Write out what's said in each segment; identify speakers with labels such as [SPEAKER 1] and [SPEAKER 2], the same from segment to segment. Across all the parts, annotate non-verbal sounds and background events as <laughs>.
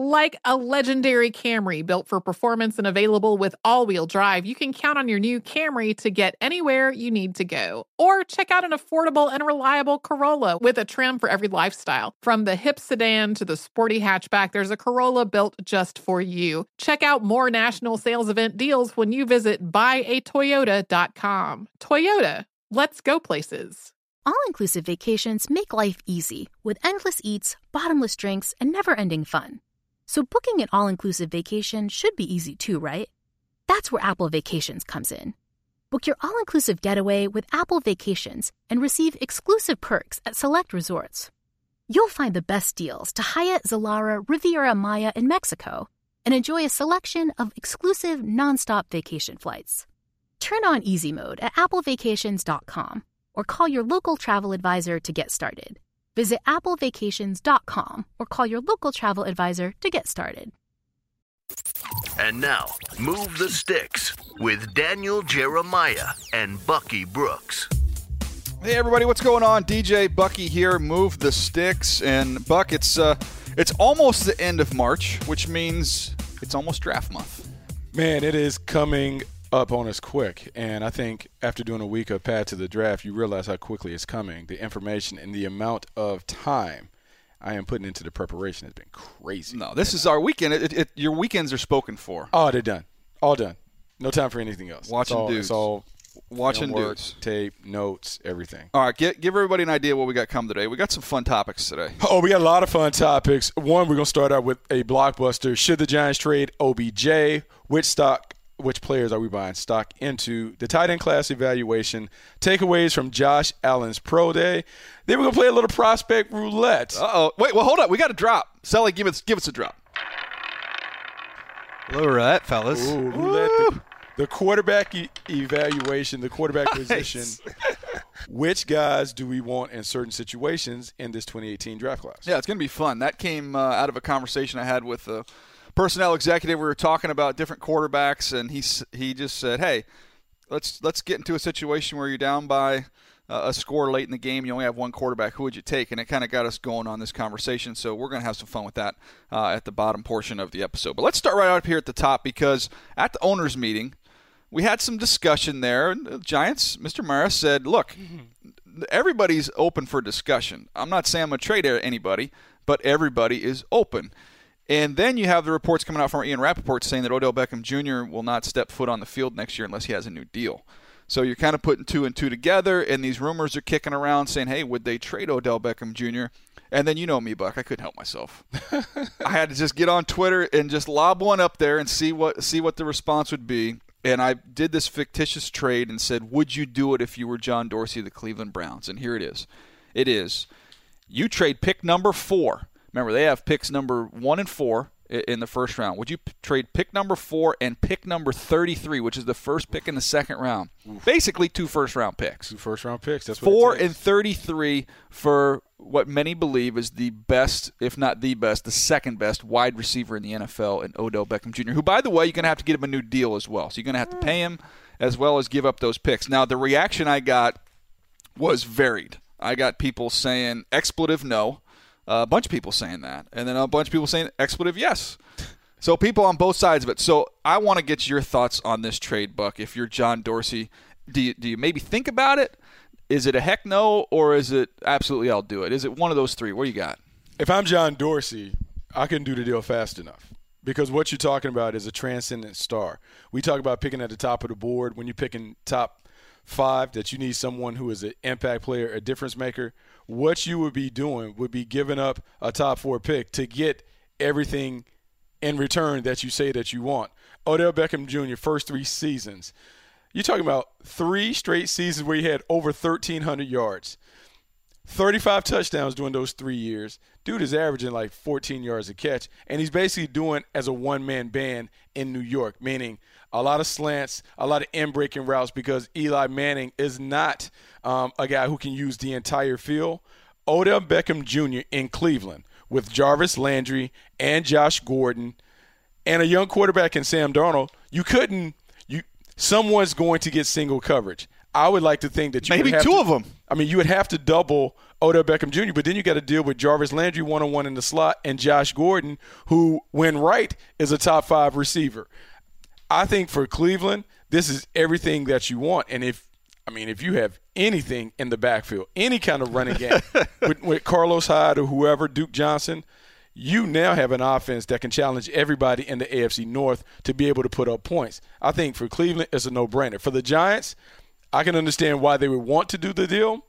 [SPEAKER 1] Like a legendary Camry built for performance and available with all wheel drive, you can count on your new Camry to get anywhere you need to go. Or check out an affordable and reliable Corolla with a trim for every lifestyle. From the hip sedan to the sporty hatchback, there's a Corolla built just for you. Check out more national sales event deals when you visit buyatoyota.com. Toyota, let's go places.
[SPEAKER 2] All inclusive vacations make life easy with endless eats, bottomless drinks, and never ending fun. So booking an all-inclusive vacation should be easy too, right? That's where Apple Vacations comes in. Book your all-inclusive getaway with Apple Vacations and receive exclusive perks at select resorts. You'll find the best deals to Hyatt, Zilara, Riviera Maya in Mexico and enjoy a selection of exclusive nonstop vacation flights. Turn on easy mode at applevacations.com or call your local travel advisor to get started. Visit applevacations.com or call your local travel advisor to get started.
[SPEAKER 3] And now, Move the Sticks with Daniel Jeremiah and Bucky Brooks.
[SPEAKER 4] Hey everybody, what's going on? DJ Bucky here. Move the sticks and Buck. It's uh, it's almost the end of March, which means it's almost draft month.
[SPEAKER 5] Man, it is coming up on us quick. And I think after doing a week of Path to the Draft, you realize how quickly it's coming. The information and the amount of time I am putting into the preparation has been crazy.
[SPEAKER 4] No, this is our weekend. It, it, your weekends are spoken for.
[SPEAKER 5] Oh, they're done. All done. No time for anything else.
[SPEAKER 4] Watching
[SPEAKER 5] it's all,
[SPEAKER 4] dudes.
[SPEAKER 5] It's all
[SPEAKER 4] watching
[SPEAKER 5] work,
[SPEAKER 4] dudes.
[SPEAKER 5] tape, notes, everything.
[SPEAKER 4] All right, get, give everybody an idea what we got coming today. We got some fun topics today.
[SPEAKER 5] Oh, we got a lot of fun topics. One, we're going to start out with a blockbuster. Should the Giants trade OBJ? Which stock which players are we buying stock into, the tight end class evaluation, takeaways from Josh Allen's pro day. Then we're gonna play a little prospect roulette.
[SPEAKER 4] Uh oh. Wait, well hold up. We got a drop. Sally, give us give us a drop.
[SPEAKER 6] Little roulette, fellas.
[SPEAKER 5] Ooh, roulette. The, the quarterback e- evaluation, the quarterback <laughs> position. Which guys do we want in certain situations in this 2018 draft class?
[SPEAKER 4] Yeah, it's going to be fun. That came uh, out of a conversation I had with a personnel executive. We were talking about different quarterbacks, and he he just said, "Hey, let's let's get into a situation where you're down by uh, a score late in the game. You only have one quarterback. Who would you take?" And it kind of got us going on this conversation. So we're going to have some fun with that uh, at the bottom portion of the episode. But let's start right up here at the top because at the owners' meeting we had some discussion there. The Giants, Mr. Mara said, look, everybody's open for discussion. I'm not saying I'm going to trade anybody, but everybody is open. And then you have the reports coming out from Ian Rapoport saying that Odell Beckham Jr. will not step foot on the field next year unless he has a new deal. So you're kind of putting two and two together, and these rumors are kicking around saying, hey, would they trade Odell Beckham Jr.? And then you know me, Buck. I couldn't help myself. <laughs> I had to just get on Twitter and just lob one up there and see what see what the response would be and I did this fictitious trade and said, "Would you do it if you were John Dorsey of the Cleveland Browns?" And here it is. It is. You trade pick number 4. Remember, they have picks number 1 and 4 in the first round. Would you p- trade pick number 4 and pick number 33, which is the first pick in the second round? Oof. Basically two first round picks.
[SPEAKER 5] Two first round picks. That's
[SPEAKER 4] 4 and 33 for what many believe is the best, if not the best, the second best wide receiver in the NFL, and Odell Beckham Jr., who, by the way, you're going to have to get him a new deal as well. So you're going to have to hmm. pay him as well as give up those picks. Now, the reaction I got was varied. I got people saying expletive no, a bunch of people saying that, and then a bunch of people saying expletive yes. So people on both sides of it. So I want to get your thoughts on this trade, Buck. If you're John Dorsey, do you, do you maybe think about it? Is it a heck no, or is it absolutely I'll do it? Is it one of those three? What do you got?
[SPEAKER 5] If I'm John Dorsey, I can do the deal fast enough because what you're talking about is a transcendent star. We talk about picking at the top of the board when you're picking top five that you need someone who is an impact player, a difference maker. What you would be doing would be giving up a top four pick to get everything in return that you say that you want. Odell Beckham Jr. first three seasons You're talking about three straight seasons where he had over 1,300 yards, 35 touchdowns during those three years. Dude is averaging like 14 yards a catch, and he's basically doing as a one man band in New York, meaning a lot of slants, a lot of in breaking routes because Eli Manning is not um, a guy who can use the entire field. Odell Beckham Jr. in Cleveland with Jarvis Landry and Josh Gordon and a young quarterback in Sam Darnold, you couldn't you someone's going to get single coverage. I would like to think that you
[SPEAKER 4] maybe two
[SPEAKER 5] to,
[SPEAKER 4] of them.
[SPEAKER 5] I mean, you would have to double Odell Beckham Jr., but then you got to deal with Jarvis Landry one on one in the slot and Josh Gordon, who, when right, is a top five receiver. I think for Cleveland, this is everything that you want. And if I mean, if you have anything in the backfield, any kind of running game <laughs> with, with Carlos Hyde or whoever, Duke Johnson, you now have an offense that can challenge everybody in the AFC North to be able to put up points. I think for Cleveland, it's a no brainer. For the Giants, I can understand why they would want to do the deal,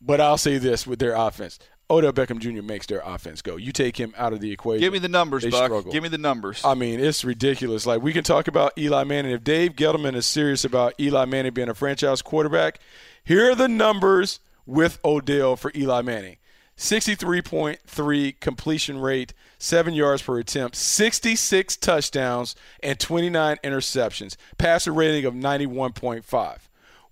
[SPEAKER 5] but I'll say this with their offense. Odell Beckham Jr. makes their offense go. You take him out of the equation.
[SPEAKER 4] Give me the numbers,
[SPEAKER 5] they
[SPEAKER 4] Buck.
[SPEAKER 5] Struggle.
[SPEAKER 4] Give me the numbers.
[SPEAKER 5] I mean, it's ridiculous. Like we can talk about Eli Manning. If Dave Gettleman is serious about Eli Manning being a franchise quarterback, here are the numbers with Odell for Eli Manning. 63.3 completion rate, 7 yards per attempt, 66 touchdowns, and 29 interceptions. Passer rating of 91.5.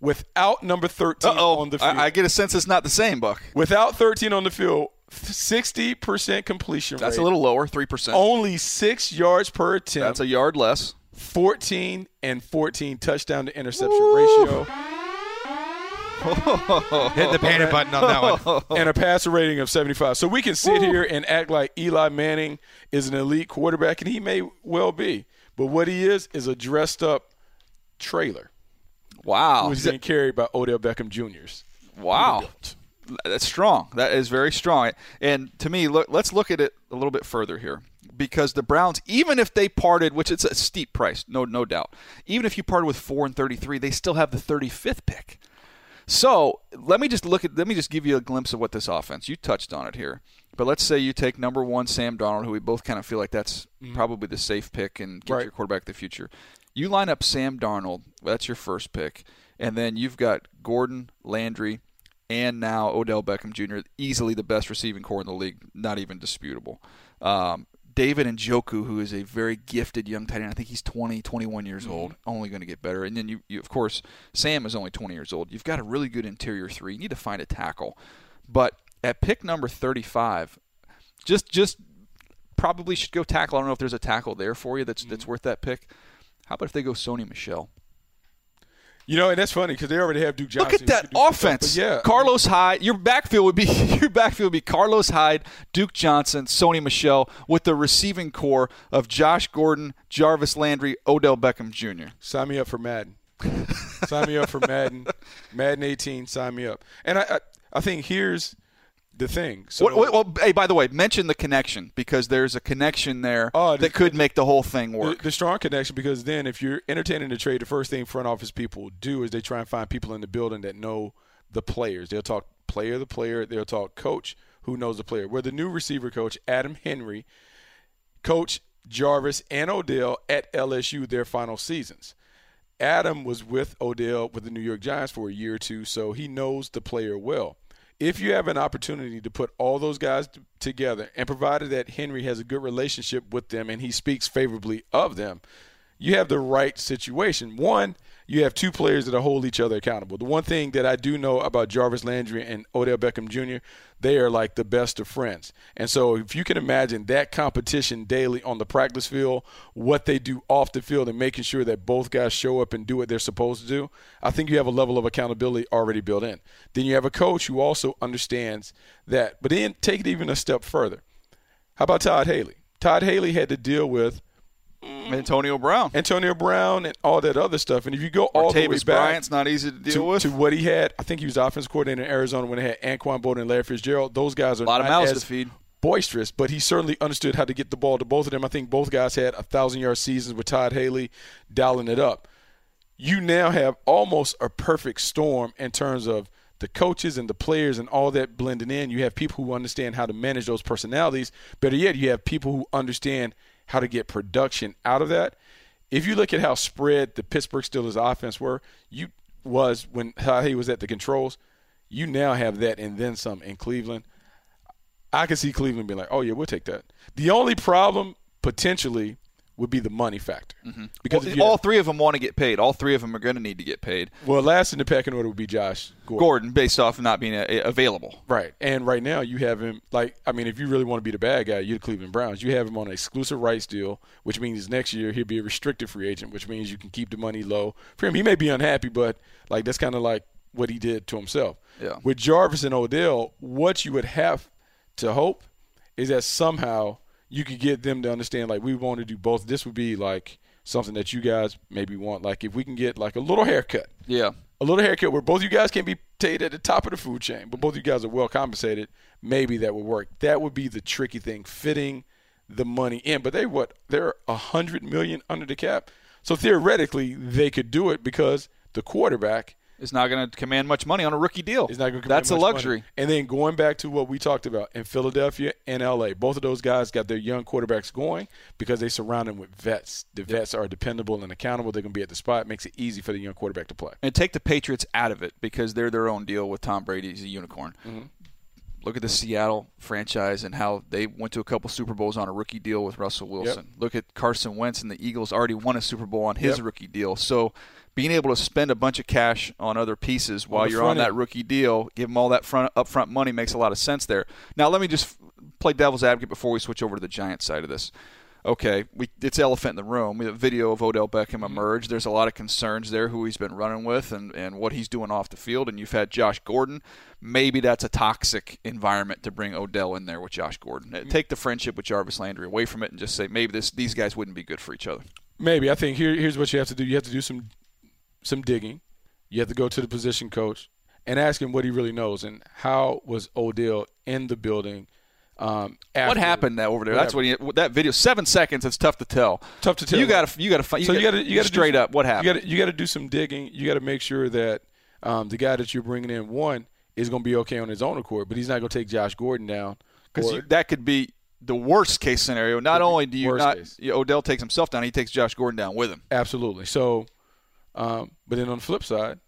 [SPEAKER 5] Without number 13
[SPEAKER 4] Uh-oh.
[SPEAKER 5] on the field.
[SPEAKER 4] I, I get a sense it's not the same, Buck.
[SPEAKER 5] Without 13 on the field, 60% completion
[SPEAKER 4] That's
[SPEAKER 5] rate.
[SPEAKER 4] a little lower, 3%.
[SPEAKER 5] Only 6 yards per attempt.
[SPEAKER 4] That's a yard less.
[SPEAKER 5] 14 and 14 touchdown to interception ratio. <laughs>
[SPEAKER 6] Hit the panic button on that one. <laughs>
[SPEAKER 5] and a passer rating of 75. So we can sit here and act like Eli Manning is an elite quarterback, and he may well be. But what he is is a dressed up trailer
[SPEAKER 4] Wow.
[SPEAKER 5] who's being carried by Odell Beckham Jr.'s.
[SPEAKER 4] Wow. That's strong. That is very strong. And to me, look, let's look at it a little bit further here. Because the Browns, even if they parted, which it's a steep price, no no doubt. Even if you parted with four and thirty-three, they still have the thirty-fifth pick. So let me just look at. Let me just give you a glimpse of what this offense. You touched on it here, but let's say you take number one Sam Darnold, who we both kind of feel like that's mm-hmm. probably the safe pick and get
[SPEAKER 5] Right.
[SPEAKER 4] your quarterback of the future. You line up Sam Darnold. That's your first pick, and then you've got Gordon, Landry, and now Odell Beckham Jr. Easily the best receiving corps in the league, not even disputable. Um, David Njoku, who is a very gifted young tight end. I think he's 20, 21 years old. Only going to get better. And then you, you, of course, Sam is only 20 years old. You've got a really good interior three. You need to find a tackle. But at pick number 35, just just probably should go tackle. I don't know if there's a tackle there for you that's that's worth that pick. How about if they go Sony Michel?
[SPEAKER 5] You know, and that's funny because they already have Duke Johnson.
[SPEAKER 4] Look at that
[SPEAKER 5] some stuff,
[SPEAKER 4] offense.
[SPEAKER 5] yeah,
[SPEAKER 4] Carlos Hyde. Your backfield would be <laughs> your backfield would be Carlos Hyde, Duke Johnson, Sony Michel, with the receiving corps of Josh Gordon, Jarvis Landry, Odell Beckham Jr.
[SPEAKER 5] Sign me up for Madden. sign me up for Madden. <laughs> Madden 18. Sign me up. And I, I, I think here's the thing. So,
[SPEAKER 4] what, well, hey, by the way, mention the connection because there's a connection there
[SPEAKER 5] Oh,
[SPEAKER 4] that
[SPEAKER 5] the-
[SPEAKER 4] could make the whole thing
[SPEAKER 5] the,
[SPEAKER 4] work.
[SPEAKER 5] the strong connection because then if you're entertaining the trade, the first thing front office people do is they try and find people in the building that know the players. They'll talk player the player. They'll talk coach who knows the player. Where the new receiver coach Adam Henry, coach Jarvis and Odell at LSU their final seasons. Adam was with Odell with the New York Giants for a year or two, so he knows the player well. If you have an opportunity to put all those guys t- together, and provided that Henry has a good relationship with them and he speaks favorably of them, you have the right situation. One, you have two players that hold each other accountable. The one thing that I do know about Jarvis Landry and Odell Beckham Jr., they are like the best of friends. And so if you can imagine that competition daily on the practice field, what they do off the field, and making sure that both guys show up and do what they're supposed to do, I think you have a level of accountability already built in. Then you have a coach who also understands that. But then take it even a step further. How about Todd Haley? Todd Haley had to deal with Eh.
[SPEAKER 4] Antonio Brown.
[SPEAKER 5] Antonio Brown and all that other stuff. And if you go all the way
[SPEAKER 4] Tavis
[SPEAKER 5] back
[SPEAKER 4] Bryant's not easy to deal
[SPEAKER 5] to,
[SPEAKER 4] with.
[SPEAKER 5] to what he had, I think he was the offensive coordinator in Arizona when they had Anquan Boldin and Larry Fitzgerald. Those guys are
[SPEAKER 4] a lot of
[SPEAKER 5] not
[SPEAKER 4] mouths
[SPEAKER 5] as
[SPEAKER 4] to feed.
[SPEAKER 5] boisterous, but he certainly understood how to get the ball to both of them. I think both guys had a thousand yard seasons with Todd Haley dialing it up. You now have almost a perfect storm in terms of the coaches and the players and all that blending in. You have people who understand how to manage those personalities. Better yet, you have people who understand how to get production out of that. if you look at how spread the Pittsburgh Steelers offense were, you was when he was at the controls, you now have that and then some in Cleveland. I can see Cleveland being like, "Oh yeah, we'll take that." The only problem potentially would be the money factor.
[SPEAKER 4] Mm-hmm.
[SPEAKER 5] Because
[SPEAKER 4] Well,
[SPEAKER 5] if
[SPEAKER 4] all
[SPEAKER 5] have-
[SPEAKER 4] three of them want to get paid. All three of them are going to need to get paid.
[SPEAKER 5] well, last in the pecking order would be Josh Gordon.
[SPEAKER 4] Gordon, based off of not being uh, available.
[SPEAKER 5] Right. And right now you have him like I mean, if you really want to be the bad guy, you're the Cleveland Browns. You have him on an exclusive rights deal, which means next year he'll be a restricted free agent, which means you can keep the money low. For him, he may be unhappy, but like that's kind of like what he did to himself.
[SPEAKER 4] Yeah.
[SPEAKER 5] With Jarvis and Odell, what you would have to hope is that somehow you could get them to understand like we want to do both. This would be like something that you guys maybe want. Like if we can get like a little haircut
[SPEAKER 4] Yeah.
[SPEAKER 5] a little haircut where both you guys can be paid at the top of the food chain, but both you guys are well compensated, maybe that would work. That would be the tricky thing, fitting the money in. But they what they're a hundred million under the cap, so theoretically they could do it because the quarterback
[SPEAKER 4] Is not going to command much money on a rookie deal.
[SPEAKER 5] is not going to.
[SPEAKER 4] That's a luxury.
[SPEAKER 5] And then going back to what we talked about in Philadelphia and LA, both of those guys got their young quarterbacks going because they surround them with vets. The vets are dependable and accountable. They're going to be at the spot. It makes it easy for the young quarterback to play.
[SPEAKER 4] And take the Patriots out of it because they're their own deal with Tom Brady. He's a unicorn.
[SPEAKER 5] Mm-hmm.
[SPEAKER 4] Look at the Seattle franchise and how they went to a couple Super Bowls on a rookie deal with Russell Wilson. Look at Carson Wentz and the Eagles already won a Super Bowl on his
[SPEAKER 5] Yep.
[SPEAKER 4] rookie deal. So being able to spend a bunch of cash on other pieces while you're on
[SPEAKER 5] front
[SPEAKER 4] that
[SPEAKER 5] end.
[SPEAKER 4] rookie deal, give them all that front upfront money makes a lot of sense there. Now let me just play devil's advocate before we switch over to the Giants side of this. Okay, we, it's elephant in the room. We have a video of Odell Beckham
[SPEAKER 5] Mm-hmm.
[SPEAKER 4] emerge. There's a lot of concerns there who he's been running with and, and what he's doing off the field. And you've had Josh Gordon. Maybe that's a toxic environment to bring Odell in there with Josh Gordon.
[SPEAKER 5] Mm-hmm.
[SPEAKER 4] Take the friendship with Jarvis Landry away from it and just say maybe this these guys wouldn't be good for each other.
[SPEAKER 5] Maybe I think here here's what you have to do. You have to do some some digging. You have to go to the position coach and ask him what he really knows and how was Odell in the building. Um,
[SPEAKER 4] What happened that over there? That's what he, that video. Seven seconds. It's tough to tell.
[SPEAKER 5] Tough to tell.
[SPEAKER 4] You got to you got to you
[SPEAKER 5] so you got to you got to
[SPEAKER 4] straight up what happened.
[SPEAKER 5] You got you got to do some digging. You got to make sure that um, the guy that you're bringing in one is going to be okay on his own accord, but he's not going to take Josh Gordon down.
[SPEAKER 4] because that could be the worst case scenario. Not only do you not you know, Odell takes himself down, he takes Josh Gordon down with him.
[SPEAKER 5] Absolutely. So, um, but then on the flip side,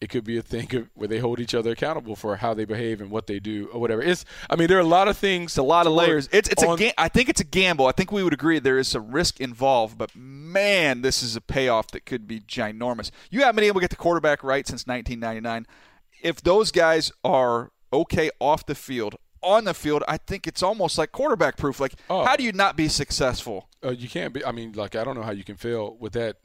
[SPEAKER 5] it could be a thing of where they hold each other accountable for how they behave and what they do or whatever. It's, I mean, there are a lot of things.
[SPEAKER 4] It's a lot of layers. It's it's a ga- I think it's a gamble. I think we would agree there is some risk involved, but man, this is a payoff that could be ginormous. You haven't been able to get the quarterback right since 1999. If those guys are okay off the field, on the field, I think it's almost like quarterback proof. Like,
[SPEAKER 5] Oh.
[SPEAKER 4] how do you not be successful?
[SPEAKER 5] Uh, you can't be. I mean, like I don't know how you can fail with that.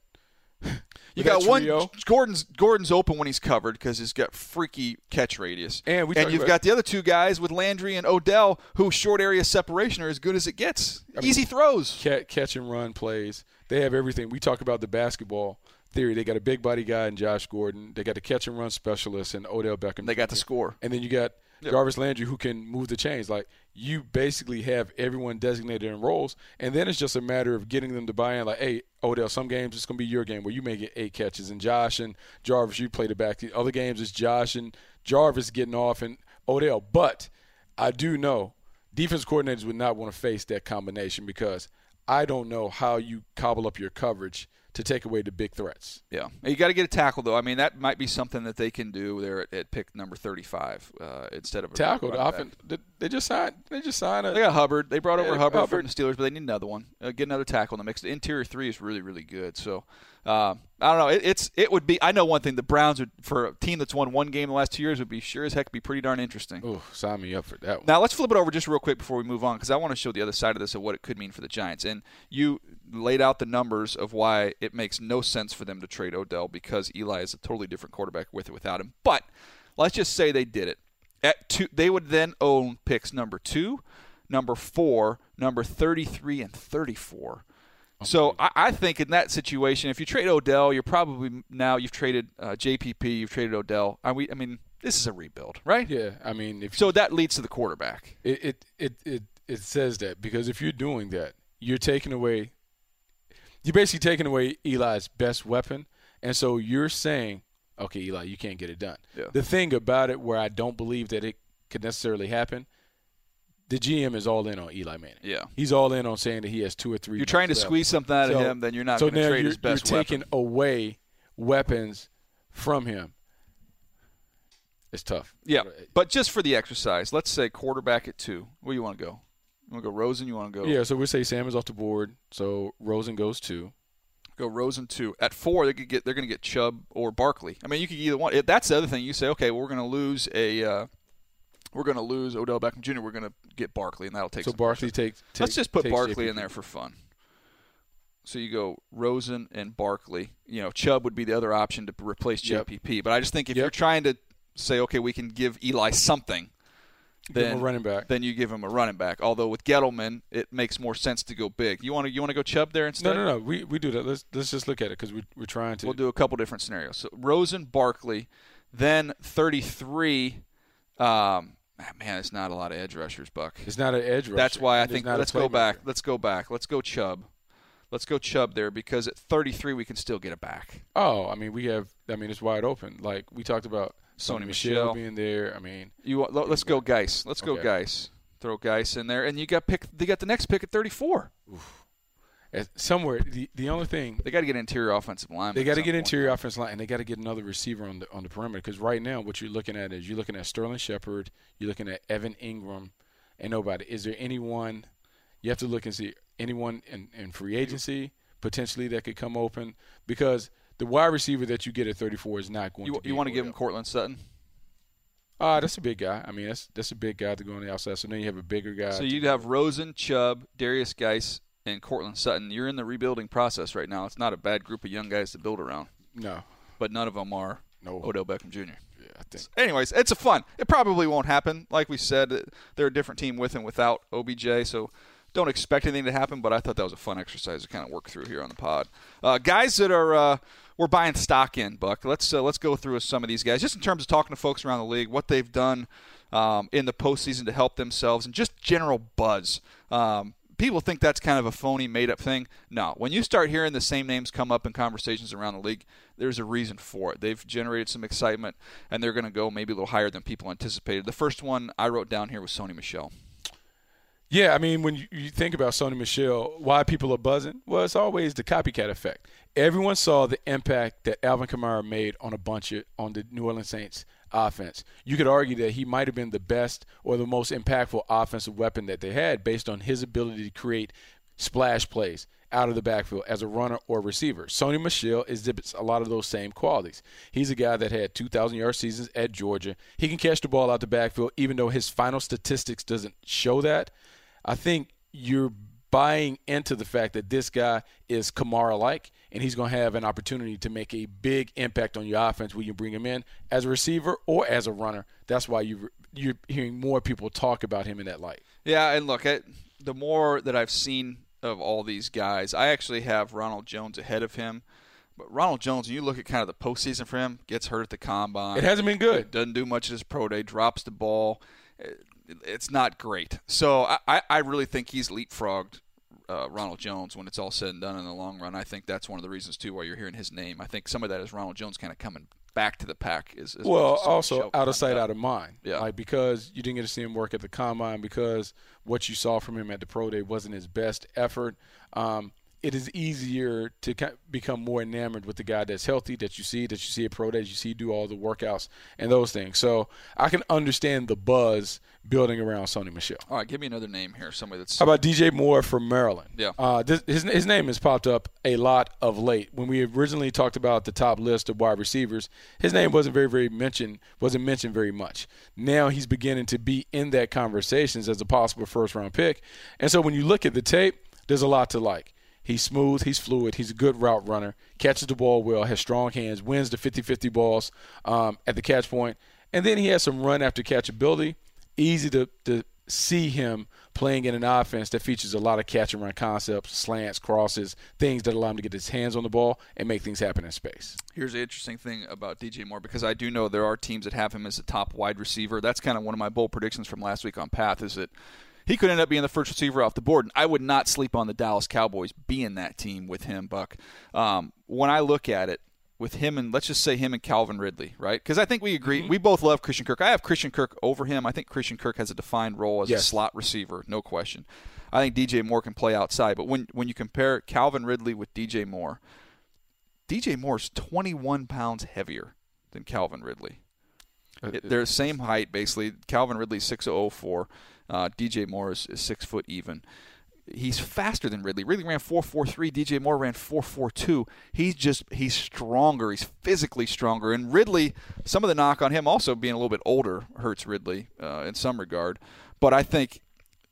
[SPEAKER 4] You got one.
[SPEAKER 5] trio.
[SPEAKER 4] Gordon's Gordon's open when he's covered because he's got freaky catch radius.
[SPEAKER 5] And we
[SPEAKER 4] and you've got the other two guys with Landry and Odell, who short area separation are as good as it gets. Easy throws.
[SPEAKER 5] Catch, catch and run plays. They have everything. We talk about the basketball theory. They got a big body guy in Josh Gordon. They got the catch and run specialist in Odell Beckham.
[SPEAKER 4] They got the score.
[SPEAKER 5] And then you got Jarvis Landry who can move the chains. Like you basically have everyone designated in roles, and then it's just a matter of getting them to buy in. Like, hey, Odell, some games it's gonna be your game where you may get eight catches, and Josh and Jarvis you play the back. The other games it's Josh and Jarvis getting off and Odell. But I do know defense coordinators would not want to face that combination because I don't know how you cobble up your coverage to take away the big threats.
[SPEAKER 4] Yeah, you got to get a tackle though. I mean, that might be something that they can do there at, at pick number thirty-five uh, instead of a
[SPEAKER 5] Tackle the
[SPEAKER 4] running back.
[SPEAKER 5] Offense. They, they just signed. They just signed a.
[SPEAKER 4] They got Hubbard. They brought over
[SPEAKER 5] Yeah,
[SPEAKER 4] Hubbard,
[SPEAKER 5] Hubbard.
[SPEAKER 4] from the Steelers, but they need another one. Uh, get another tackle in the mix. The interior three is really, really good. So uh, I don't know. It, it's it would be. I know one thing. The Browns would for a team that's won one game in the last two years would be sure as heck be pretty darn interesting.
[SPEAKER 5] Oh, sign me up for that one.
[SPEAKER 4] Now let's flip it over just real quick before we move on because I want to show the other side of this of what it could mean for the Giants. And you laid out the numbers of why it makes no sense for them to trade Odell because Eli is a totally different quarterback with or without him. But let's just say they did it. At two, they would then own picks number two, number four, number thirty-three, and thirty-four. So I, I think in that situation, if you trade Odell, you're probably now you've traded uh, JPP, you've traded Odell. I, we, I mean, this is a rebuild, right?
[SPEAKER 5] Yeah, I mean, if
[SPEAKER 4] So that leads to the quarterback.
[SPEAKER 5] it, it it it it says that because if you're doing that, you're taking away. You're basically taking away Eli's best weapon, and so you're saying, okay, Eli, you can't get it done.
[SPEAKER 4] Yeah.
[SPEAKER 5] The thing about it, where I don't believe that it could necessarily happen, the GM is all in on Eli Manning.
[SPEAKER 4] Yeah.
[SPEAKER 5] he's all in on saying that he has two or three.
[SPEAKER 4] You're trying to
[SPEAKER 5] left.
[SPEAKER 4] squeeze something out of him, then you're not
[SPEAKER 5] so
[SPEAKER 4] going to trade
[SPEAKER 5] you're,
[SPEAKER 4] his best
[SPEAKER 5] you're
[SPEAKER 4] weapon.
[SPEAKER 5] taking away weapons from him. It's tough.
[SPEAKER 4] Yeah, but just for the exercise, let's say quarterback at two. Where you want to go? You want to go Rosen? You want to go?
[SPEAKER 5] Yeah, so we say Sam is off the board, so Rosen goes two.
[SPEAKER 4] Go Rosen two. At four, they could get they're going to get Chubb or Barkley. I mean, you could either one. That's the other thing. You say, okay, well, we're going to lose a. Uh, we're going to lose Odell Beckham Jr. We're going to get Barkley, and that'll take.
[SPEAKER 5] So Barkley takes.
[SPEAKER 4] Let's just put Barkley in there for fun. So you go Rosen and Barkley. You know, Chubb would be the other option to replace
[SPEAKER 5] Yep.
[SPEAKER 4] JPP. But I just think if
[SPEAKER 5] Yep.
[SPEAKER 4] you're trying to say, okay, we can give Eli something, then
[SPEAKER 5] a running back.
[SPEAKER 4] then you give him a running back. Although with Gettleman, it makes more sense to go big. You want to you want to go Chubb there instead?
[SPEAKER 5] No, no, no. We we do that. Let's let's just look at it because we we're trying to.
[SPEAKER 4] We'll do a couple different scenarios. So Rosen, Barkley, then 33. Um, man, it's not a lot of edge rushers, Buck.
[SPEAKER 5] It's not an edge rusher.
[SPEAKER 4] That's why I think let's go back. Let's go back. Let's go Chubb. Let's go Chubb there because at 33 we can still get it back.
[SPEAKER 5] Oh, I mean, we have. I mean, it's wide open. Like we talked about,
[SPEAKER 4] Sony
[SPEAKER 5] Sony
[SPEAKER 4] Michel.
[SPEAKER 5] Michelle being there. I mean,
[SPEAKER 4] You let's go Guice. Let's go
[SPEAKER 5] Okay.
[SPEAKER 4] Guice. Throw Guice in there, and you got pick. They got the next pick at 34.
[SPEAKER 5] as- somewhere the the only thing
[SPEAKER 4] They got to get interior offensive line.
[SPEAKER 5] they got to get interior offensive line and they got to get another receiver on the on the perimeter because right now what you're looking at is you're looking at Sterling Shepard, you're looking at Evan Engram, and nobody. Is there anyone? You have to look and see anyone in, in free agency potentially that could come open because the wide receiver that you get at 34 is not going
[SPEAKER 4] You,
[SPEAKER 5] to. be
[SPEAKER 4] you want to give him. Courtland Sutton?
[SPEAKER 5] Ah, that's a big guy. I mean, that's that's a big guy to go on the outside. So then you have a bigger guy.
[SPEAKER 4] So you'd have Rosen, Chubb, Derrius Guice, and Courtland Sutton. You're in the rebuilding process right now. It's not a bad group of young guys to build around,
[SPEAKER 5] no,
[SPEAKER 4] but none of them are
[SPEAKER 5] no.
[SPEAKER 4] Odell Beckham Jr.
[SPEAKER 5] Yeah, I think.
[SPEAKER 4] Anyways, it's a fun. It probably won't happen. Like we said, they're a different team with and without OBJ, so don't expect anything to happen. But I thought that was a fun exercise to kind of work through here on the pod. Uh, guys that are uh, we're buying stock in, Buck. Let's uh, let's go through some of these guys, just in terms of talking to folks around the league, what they've done um, in the postseason to help themselves, and just general buzz. Um, people think that's kind of a phony, made up thing. No, when you start hearing the same names come up in conversations around the league, there's a reason for it. They've generated some excitement, and they're going to go maybe a little higher than people anticipated. The first one I wrote down here was Sony Michel.
[SPEAKER 5] Yeah, I mean, when you, you think about Sony Michel, why people are buzzing? Well, it's always the copycat effect. Everyone saw the impact that Alvin Kamara made on a bunch of on the New Orleans Saints offense. You could argue that he might have been the best or the most impactful offensive weapon that they had based on his ability to create splash plays out of the backfield as a runner or receiver. Sony Michel exhibits a lot of those same qualities. He's a guy that had 2,000 yard seasons at Georgia. He can catch the ball out the backfield, even though his final statistics doesn't show that. I think you're buying into the fact that this guy is Kamara like, and he's going to have an opportunity to make a big impact on your offense when you bring him in as a receiver or as a runner. That's why you you're hearing more people talk about him in that light.
[SPEAKER 4] Yeah, and look, I, the more that I've seen of all these guys, I actually have Ronald Jones ahead of him. But Ronald Jones, you look at kind of the postseason for him, gets hurt at the combine.
[SPEAKER 5] It hasn't been good.
[SPEAKER 4] Doesn't do much at his pro day. Drops the ball. It- It's not great. So I, I- really think he's leapfrogged uh, Ronald Jones when it's all said and done in the long run. I think that's one of the reasons too why you're hearing his name. I think some of that is Ronald Jones kind of coming back to the pack. Is, is
[SPEAKER 5] well, also out of sight, out of mind.
[SPEAKER 4] Yeah.
[SPEAKER 5] Like because you didn't get to see him work at the combine, because what you saw from him at the pro day wasn't his best effort. Um, it is easier to become more enamored with the guy that's healthy, that you see, that you see at pro days, you see do all the workouts and those things. So I can understand the buzz building around Sony Michel.
[SPEAKER 4] All right, give me another name here. Somebody that's
[SPEAKER 5] How about DJ Moore from Maryland?
[SPEAKER 4] Yeah.
[SPEAKER 5] Uh, this, his, his name has popped up a lot of late. When we originally talked about the top list of wide receivers, his name wasn't very, very mentioned, wasn't mentioned very much. Now he's beginning to be in that conversations as a possible first round pick. And so when you look at the tape, there's a lot to like. He's smooth, he's fluid, he's a good route runner, catches the ball well, has strong hands, wins the 50 50 balls um, at the catch point. point, and then he has some run after catch ability. Easy to, to see him playing in an offense that features a lot of catch and run concepts, slants, crosses, things that allow him to get his hands on the ball and make things happen in space.
[SPEAKER 4] Here's the interesting thing about DJ Moore because I do know there are teams that have him as a top wide receiver. That's kind of one of my bold predictions from last week on Path is that he could end up being the first receiver off the board. And I would not sleep on the Dallas Cowboys being that team with him, Buck. Um, when I look at it, with him and let's just say him and Calvin Ridley, right? Because I think we agree.
[SPEAKER 5] Mm-hmm.
[SPEAKER 4] We both love Christian Kirk. I have Christian Kirk over him. I think Christian Kirk has a defined role as a slot receiver, no question. I think DJ Moore can play outside, but when when you compare Calvin Ridley with DJ Moore, DJ Moore's 21 pounds heavier than Calvin Ridley. It- they're the same height basically. Calvin Ridley's 6'04. Uh, DJ Moore is, is six foot even. He's faster than Ridley. Ridley ran 4.43. DJ Moore ran 4.42. He's just he's stronger. He's physically stronger. And Ridley, some of the knock on him also being a little bit older hurts Ridley uh, in some regard. But I think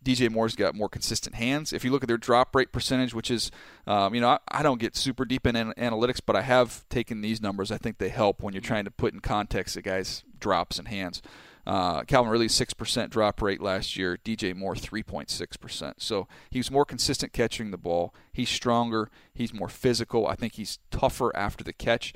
[SPEAKER 4] DJ Moore's got more consistent hands. If you look at their drop rate percentage, which is, um, you know, I, I don't get super deep in an- analytics, but I have taken these numbers. I think they help when you're trying to put in context the guy's drops and hands. Uh, Calvin Ridley six percent drop rate last year. DJ Moore three point six percent. So he's more consistent catching the ball. He's stronger. He's more physical. I think he's tougher after the catch.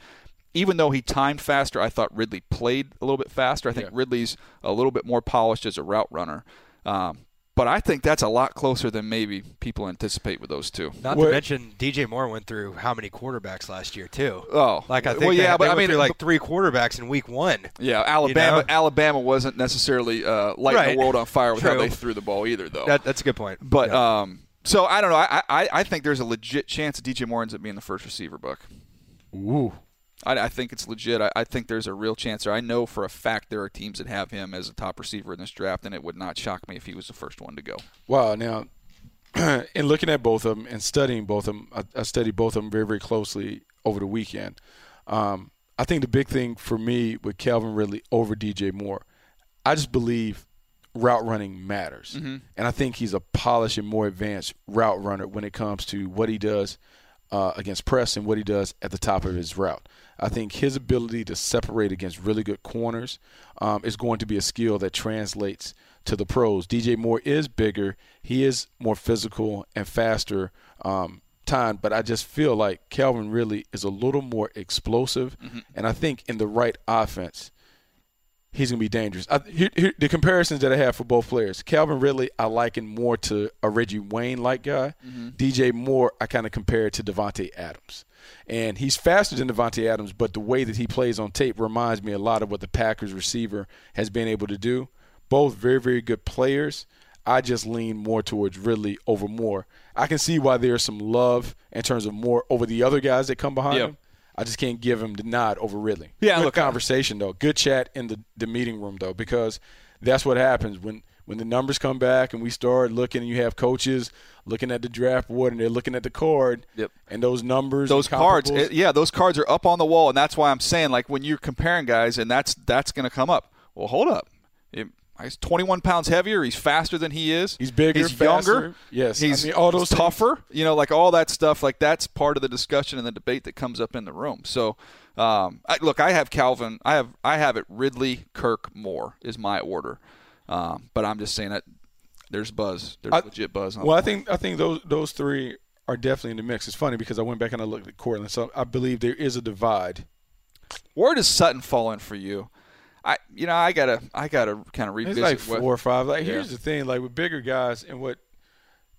[SPEAKER 4] Even though he timed faster, I thought Ridley played a little bit faster. I think
[SPEAKER 5] Yeah.
[SPEAKER 4] Ridley's a little bit more polished as a route runner. Um, but I think that's a lot closer than maybe people anticipate with those two.
[SPEAKER 6] Not
[SPEAKER 5] What-
[SPEAKER 6] to mention, DJ Moore went through how many quarterbacks last year too?
[SPEAKER 4] Oh,
[SPEAKER 6] like I think
[SPEAKER 4] well, yeah,
[SPEAKER 6] they
[SPEAKER 4] but I
[SPEAKER 6] went
[SPEAKER 4] mean,
[SPEAKER 6] through like three quarterbacks in week one.
[SPEAKER 4] yeah, Alabama.
[SPEAKER 6] know?
[SPEAKER 4] Alabama wasn't necessarily uh, lighting
[SPEAKER 6] Right.
[SPEAKER 4] the world on fire with how they threw the ball either, though.
[SPEAKER 6] That, that's a good point.
[SPEAKER 4] But
[SPEAKER 6] Yeah.
[SPEAKER 4] um, so I don't know. I, I I think there's a legit chance that DJ Moore ends up being the first receiver, Buck.
[SPEAKER 5] Ooh.
[SPEAKER 4] I, I think it's legit. I, I think there's a real chance there. I know for a fact there are teams that have him as a top receiver in this draft, and it would not shock me if he was the first one to go.
[SPEAKER 5] Wow. Now, <clears throat> in looking at both of them and studying both of them, I, I studied both of them very, very closely over the weekend. Um, I think the big thing for me with Calvin Ridley over DJ Moore, I just believe route running matters. And I think he's a polished and more advanced route runner when it comes to what he does uh, against press and what he does at the top of his route. I think his ability to separate against really good corners um, is going to be a skill that translates to the pros. DJ Moore is bigger, he is more physical and faster um, time, but I just feel like Calvin really is a little more explosive, and I think in the right offense, he's going to be dangerous. I, the comparisons that I have for both players, Calvin Ridley, I liken more to a Reggie Wayne like guy. Mm-hmm. DJ Moore, I kind of compare to Davante Adams. And he's faster than Davante Adams, but the way that he plays on tape reminds me a lot of what the Packers receiver has been able to do. Both very, very good players. I just lean more towards Ridley over Moore. I can see why there's some love in terms of Moore over the other guys that come behind
[SPEAKER 4] Yeah.
[SPEAKER 5] him. I just can't give him the nod over Ridley.
[SPEAKER 4] Yeah,
[SPEAKER 5] Good
[SPEAKER 4] look,
[SPEAKER 5] conversation though. Good chat in the, the meeting room though, because that's what happens when when the numbers come back and we start looking and you have coaches looking at the draft board and they're looking at the card.
[SPEAKER 4] Yep.
[SPEAKER 5] And those numbers,
[SPEAKER 4] those cards, it- eh, yeah, those cards are up on the wall, and that's why I'm saying like when you're comparing guys, and that's that's going to come up. Well, hold up, It- he's 21 pounds heavier. He's faster than he is.
[SPEAKER 5] He's bigger,
[SPEAKER 4] He's
[SPEAKER 5] faster.
[SPEAKER 4] younger.
[SPEAKER 5] Yes. I
[SPEAKER 4] he's
[SPEAKER 5] mean, all those
[SPEAKER 4] he's tougher. You know, like all that stuff. Like that's part of the discussion and the debate that comes up in the room. So, um, I, look, I have Calvin. I have I have it. Ridley, Kirk, Moore is my order. Um, but I'm just saying that there's buzz. There's
[SPEAKER 5] I-
[SPEAKER 4] legit buzz. On
[SPEAKER 5] Well, I think I think those those three are definitely in the mix. It's funny because I went back and I looked at Courtland, so I believe there is a divide.
[SPEAKER 4] Where does Sutton fall in for you? I, you know, I gotta, I gotta kind of
[SPEAKER 5] It's
[SPEAKER 4] revisit.
[SPEAKER 5] like
[SPEAKER 4] what-
[SPEAKER 5] four or five. Like
[SPEAKER 4] Yeah.
[SPEAKER 5] here's the thing, like with bigger guys and what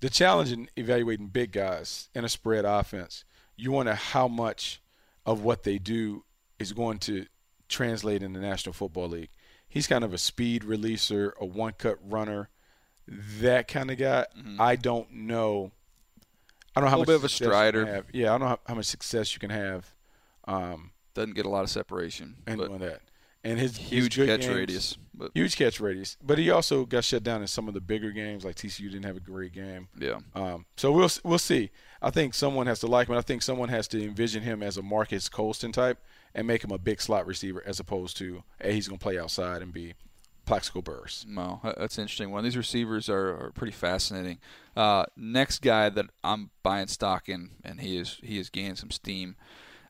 [SPEAKER 5] the challenge in evaluating big guys in a spread offense, you wonder how much of what they do is going to translate in the National Football League. He's kind of a speed releaser, a one cut runner, that kind of guy. I don't know. I don't know how
[SPEAKER 4] Mm-hmm.
[SPEAKER 5] Much
[SPEAKER 4] bit of a
[SPEAKER 5] success you can
[SPEAKER 4] strider.
[SPEAKER 5] have. Yeah, I don't know how, how much success you can have um,
[SPEAKER 4] doesn't get a lot of separation,
[SPEAKER 5] in
[SPEAKER 4] but
[SPEAKER 5] doing that. And his his
[SPEAKER 4] huge
[SPEAKER 5] good
[SPEAKER 4] catch
[SPEAKER 5] games-
[SPEAKER 4] radius. But
[SPEAKER 5] Huge catch radius, but he also got shut down in some of the bigger games. Like TCU didn't have a great game.
[SPEAKER 4] yeah,
[SPEAKER 5] Um, so we'll we'll see. I think someone has to like him. I think someone has to envision him as a Marques Colston type and make him a big slot receiver as opposed to hey, he's going to play outside and be Plaxico Burress.
[SPEAKER 4] no, that- that's interesting one. These receivers are, are pretty fascinating. Uh, next guy that I'm buying stock in, and he is he is gaining some steam.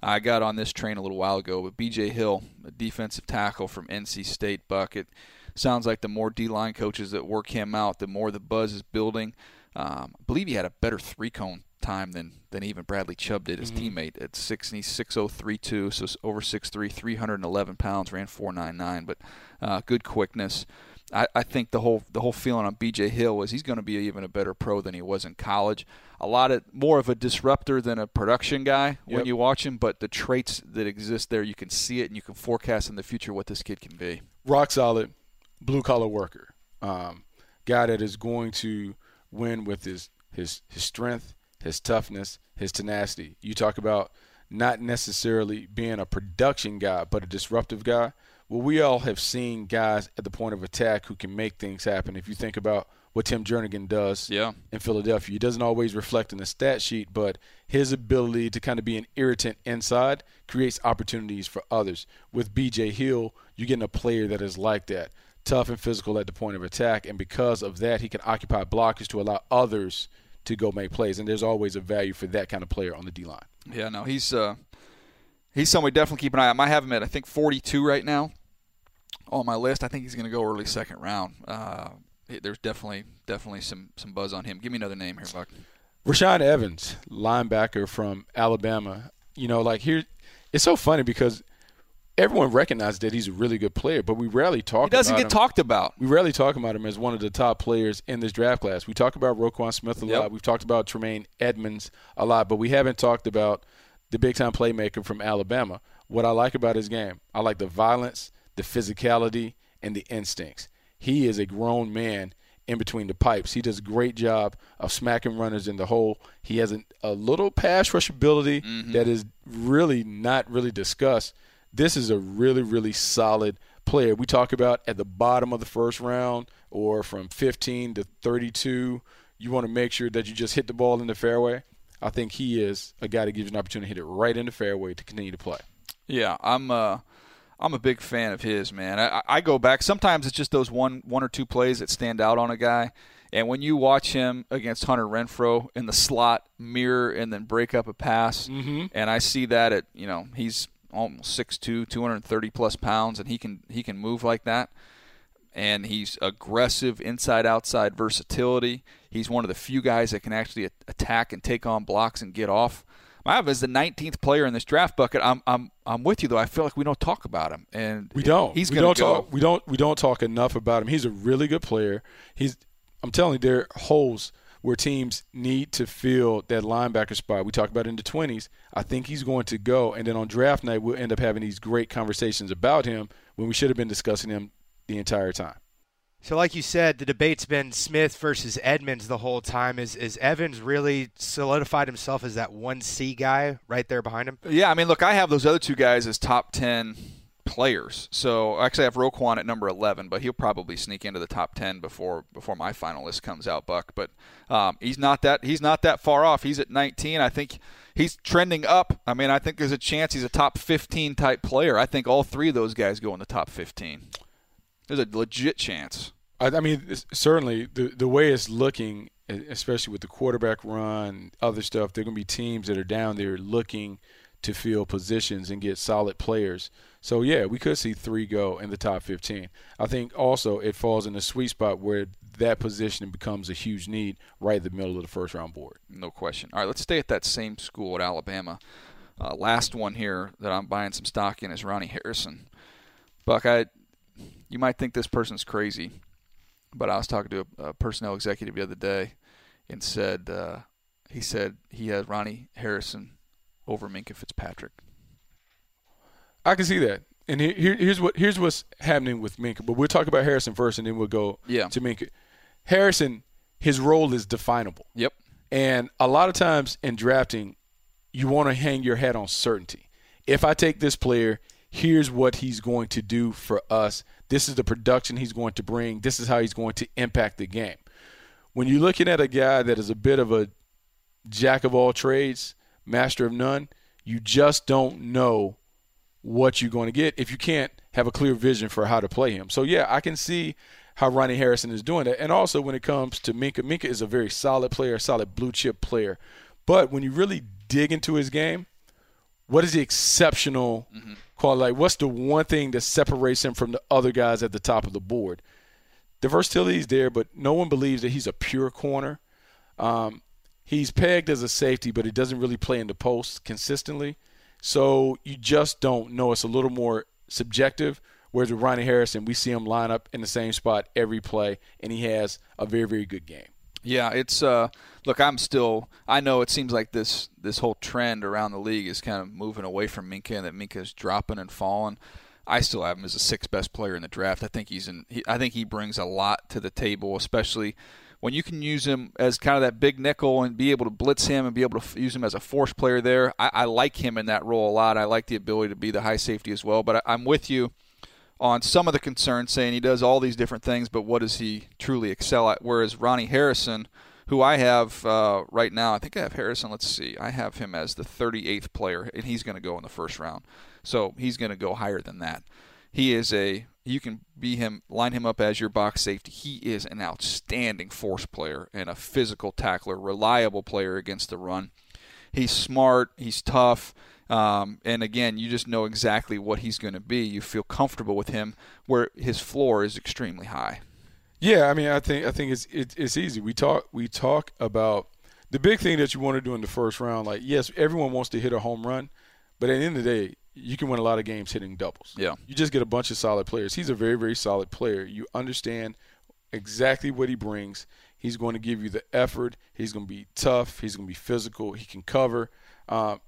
[SPEAKER 4] I got on this train a little while ago, but B.J. Hill, a defensive tackle from NC State, bucket. Sounds like the more D-line coaches that work him out, the more the buzz is building. Um, I believe he had a better three cone time than than even Bradley Chubb did, his teammate at six and he's six oh three two, so it's over six three, three hundred and eleven pounds, ran four nine nine, but uh, good quickness. I, I think the whole the whole feeling on B.J. Hill was he's going to be even a better pro than he was in college. A lot of more of a disruptor than a production guy when you watch him, but the traits that exist there, you can see it and you can forecast in the future what this kid can be.
[SPEAKER 5] rock solid blue collar worker, um, guy that is going to win with his his his strength, his toughness, his tenacity. You talk about not necessarily being a production guy, but a disruptive guy. Well, we all have seen guys at the point of attack who can make things happen. If you think about what Tim Jernigan does
[SPEAKER 4] Yeah.
[SPEAKER 5] in Philadelphia, he doesn't always reflect in the stat sheet, but his ability to kind of be an irritant inside creates opportunities for others. With BJ Hill, you're getting a player that is like that, tough and physical at the point of attack, and because of that, he can occupy blockers to allow others to go make plays. And there's always a value for that kind of player on the D line.
[SPEAKER 4] Yeah, no, he's uh, he's somebody definitely keep an eye on. I have him at I think 42 right now on my list. I think he's going to go early second round. Uh, there's definitely definitely some some buzz on him. Give me another name here, Buck.
[SPEAKER 5] Rashaan Evans, linebacker from Alabama. You know, like here, it's so funny because everyone recognizes that he's a really good player, but we rarely talk.
[SPEAKER 4] He doesn't get
[SPEAKER 5] him.
[SPEAKER 4] talked about.
[SPEAKER 5] We rarely talk about him as one of the top players in this draft class. We talk about Roquan Smith a
[SPEAKER 4] Yep.
[SPEAKER 5] lot. We've talked about Tremaine Edmunds a lot, but we haven't talked about the big time playmaker from Alabama. What I like about his game, I like the violence, the physicality, and the instincts. He is a grown man in between the pipes. He does a great job of smacking runners in the hole. He has a, a little pass rush ability mm-hmm. that is really not really discussed. This is a really, really solid player. We talk about at the bottom of the first round or from 15 to 32. You want to make sure that you just hit the ball in the fairway. I think he is a guy that gives you an opportunity to hit it right in the fairway to continue to play.
[SPEAKER 4] Yeah, I'm uh, I'm a big fan of his, man. I, I go back. Sometimes it's just those one one or two plays that stand out on a guy. And when you watch him against Hunter Renfrow in the slot, mirror, and then break up a pass,
[SPEAKER 5] Mhm.
[SPEAKER 4] and I see that at you know he's almost 6'2", 230 plus pounds, and he can he can move like that. And he's aggressive, inside outside versatility. He's one of the few guys that can actually attack and take on blocks and get off. I have as the 19th player in this draft bucket. I'm I'm I'm with you though. I feel like we don't talk about him, and
[SPEAKER 5] We don't.
[SPEAKER 4] He's
[SPEAKER 5] we
[SPEAKER 4] going
[SPEAKER 5] don't
[SPEAKER 4] to go.
[SPEAKER 5] talk. We don't. We don't talk enough about him. He's a really good player. He's. I'm telling you, there are holes where teams need to fill that linebacker spot. We talked about in the 20s. I think he's going to go, and then on draft night we'll end up having these great conversations about him when we should have been discussing him the entire time.
[SPEAKER 6] So, like you said, the debate's been Smith versus Edmunds the whole time. Is is Evans really solidified himself as that one C guy right there behind him?
[SPEAKER 4] Yeah, I mean, look, I have those other two guys as top ten players. So actually, I have Roquan at number eleven, but he'll probably sneak into the top ten before before my final list comes out, Buck. But um, he's not that he's not that far off. He's at nineteen. I think he's trending up. I mean, I think there's a chance he's a top fifteen type player. I think all three of those guys go in the top fifteen. There's a legit chance.
[SPEAKER 5] I, I mean, certainly the the way it's looking, especially with the quarterback run, other stuff, there are going to be teams that are down there looking to fill positions and get solid players. So yeah, we could see three go in the top 15. I think also it falls in the sweet spot where that position becomes a huge need right in the middle of the first round board.
[SPEAKER 4] No question. All right, let's stay at that same school at Alabama. Uh, last one here that I'm buying some stock in is Ronnie Harrison. Buck, I, you might think this person's crazy, but I was talking to a, a personnel executive the other day, and said uh, he said he has Ronnie Harrison over Minkah Fitzpatrick.
[SPEAKER 5] I can see that. And here, here- here's what here's what's happening with Minkah. But we'll talk about Harrison first, and then we'll go
[SPEAKER 4] Yeah.
[SPEAKER 5] to Minkah. Harrison, his role is definable.
[SPEAKER 4] Yep.
[SPEAKER 5] And a lot of times in drafting, you want to hang your hat on certainty. If I take this player, here's what he's going to do for us. This is the production he's going to bring. This is how he's going to impact the game. When you're looking at a guy that is a bit of a jack of all trades, master of none, you just don't know what you're going to get if you can't have a clear vision for how to play him. So yeah, I can see how Ronnie Harrison is doing that. And also when it comes to Minkah, Minkah is a very solid player, solid blue chip player. But when you really dig into his game, what is the exceptional quality? Like what's the one thing that separates him from the other guys at the top of the board? The versatility is there, but no one believes that he's a pure corner. Um, he's pegged as a safety, but he doesn't really play in the post consistently. So you just don't know. It's a little more subjective. Whereas with Ronnie Harrison, we see him line up in the same spot every play, and he has a very, very good game.
[SPEAKER 4] Yeah, it's uh look, I'm still I know it seems like this this whole trend around the league is kind of moving away from Minkah, and that Minkah's dropping and falling. I still have him as the sixth best player in the draft. I think he's in he, I think he brings a lot to the table, especially when you can use him as kind of that big nickel and be able to blitz him and be able to use him as a force player there. I, I like him in that role a lot. I like the ability to be the high safety as well. But I, I'm with you on some of the concerns, saying he does all these different things, but what does he truly excel at? Whereas Ronnie Harrison, who I have uh, right now, I think I have Harrison. Let's see, I have him as the 38th player, and he's going to go in the first round. So he's going to go higher than that. He is a you can be him line him up as your box safety. He is an outstanding force player and a physical tackler, reliable player against the run. He's smart, he's tough. Um, and again, you just know exactly what he's going to be. You feel comfortable with him, where his floor is extremely high.
[SPEAKER 5] Yeah, I mean, I think I think it's it, it's easy. We talk we talk about the big thing that you want to do in the first round. Like, yes, everyone wants to hit a home run, but at the end of the day, you can win a lot of games hitting doubles.
[SPEAKER 4] Yeah,
[SPEAKER 5] you just get a bunch of solid players. He's a very very solid player. You understand exactly what he brings. He's going to give you the effort. He's going to be tough. He's going to be physical. He can cover. Um,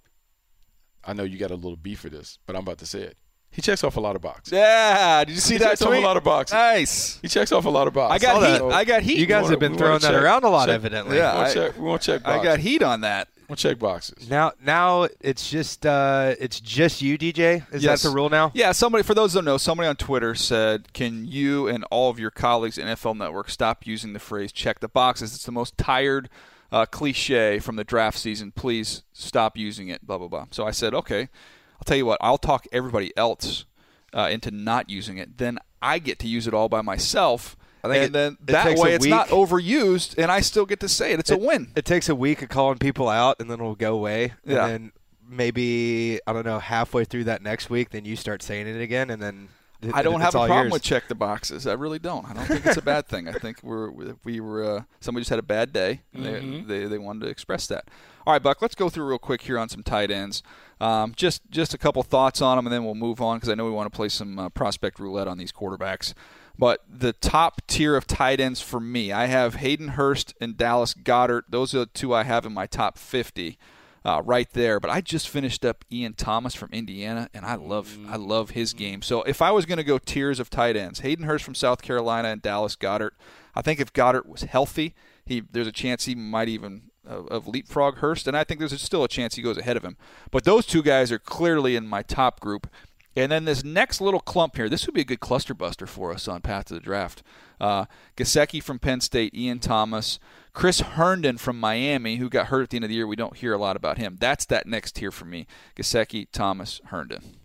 [SPEAKER 5] I know you got a little beef for this, but I'm about to say it. He checks off a lot of boxes.
[SPEAKER 4] Yeah, did you see
[SPEAKER 5] he
[SPEAKER 4] that
[SPEAKER 5] checks
[SPEAKER 4] tweet?
[SPEAKER 5] off a lot of boxes.
[SPEAKER 4] Nice.
[SPEAKER 5] He checks off a lot of boxes.
[SPEAKER 4] I got heat.
[SPEAKER 5] So
[SPEAKER 4] I got heat.
[SPEAKER 6] You guys
[SPEAKER 5] wanna-
[SPEAKER 6] have been throwing that
[SPEAKER 5] check-
[SPEAKER 6] around a lot,
[SPEAKER 5] check-
[SPEAKER 6] evidently.
[SPEAKER 4] Yeah,
[SPEAKER 5] we want
[SPEAKER 4] I-
[SPEAKER 5] check, we want to check
[SPEAKER 4] I got heat on that.
[SPEAKER 5] We'll check boxes.
[SPEAKER 6] Now, now it's just uh, it's just you, DJ. Is
[SPEAKER 4] Yes.
[SPEAKER 6] that the rule now?
[SPEAKER 4] Yeah, somebody for those who don't know, somebody on Twitter said, "Can you and all of your colleagues at NFL Network stop using the phrase check the boxes? It's the most tired uh, cliche from the draft season. Please stop using it." Blah blah blah. So I said, "Okay, I'll tell you what. I'll talk everybody else uh, into not using it. Then I get to use it all by myself."
[SPEAKER 6] I think
[SPEAKER 4] and
[SPEAKER 6] it-
[SPEAKER 4] then
[SPEAKER 6] it
[SPEAKER 4] that way it's not overused, and I still get to say it. It's a win.
[SPEAKER 6] It takes a week of calling people out, and then it'll go away.
[SPEAKER 4] Yeah.
[SPEAKER 6] And then maybe I don't know halfway through that next week, then you start saying it again, and then it-
[SPEAKER 4] I don't have a problem
[SPEAKER 6] yours.
[SPEAKER 4] with check the boxes. I really don't. I don't think it's a bad thing. I think we're we were uh, somebody just had a bad day. And
[SPEAKER 5] Mm-hmm.
[SPEAKER 4] they, they they wanted to express that. All right, Buck. Let's go through real quick here on some tight ends. Um, just just a couple thoughts on them, and then we'll move on because I know we want to play some uh, prospect roulette on these quarterbacks. But the top tier of tight ends for me, I have Hayden Hurst and Dallas Goedert. Those are the two I have in my top 50 uh, right there. But I just finished up Ian Thomas from Indiana, and I love I love his game. So if I was going to go tiers of tight ends, Hayden Hurst from South Carolina and Dallas Goedert. I think if Goedert was healthy, he there's a chance he might even uh, of leapfrog Hurst, and I think there's still a chance he goes ahead of him. But those two guys are clearly in my top group. And then this next little clump here, this would be a good cluster buster for us on Path to the Draft. Uh, Gesicki from Penn State, Ian Thomas, Chris Herndon from Miami, who got hurt at the end of the year. We don't hear a lot about him. That's that next tier for me. Gesicki, Thomas, Herndon.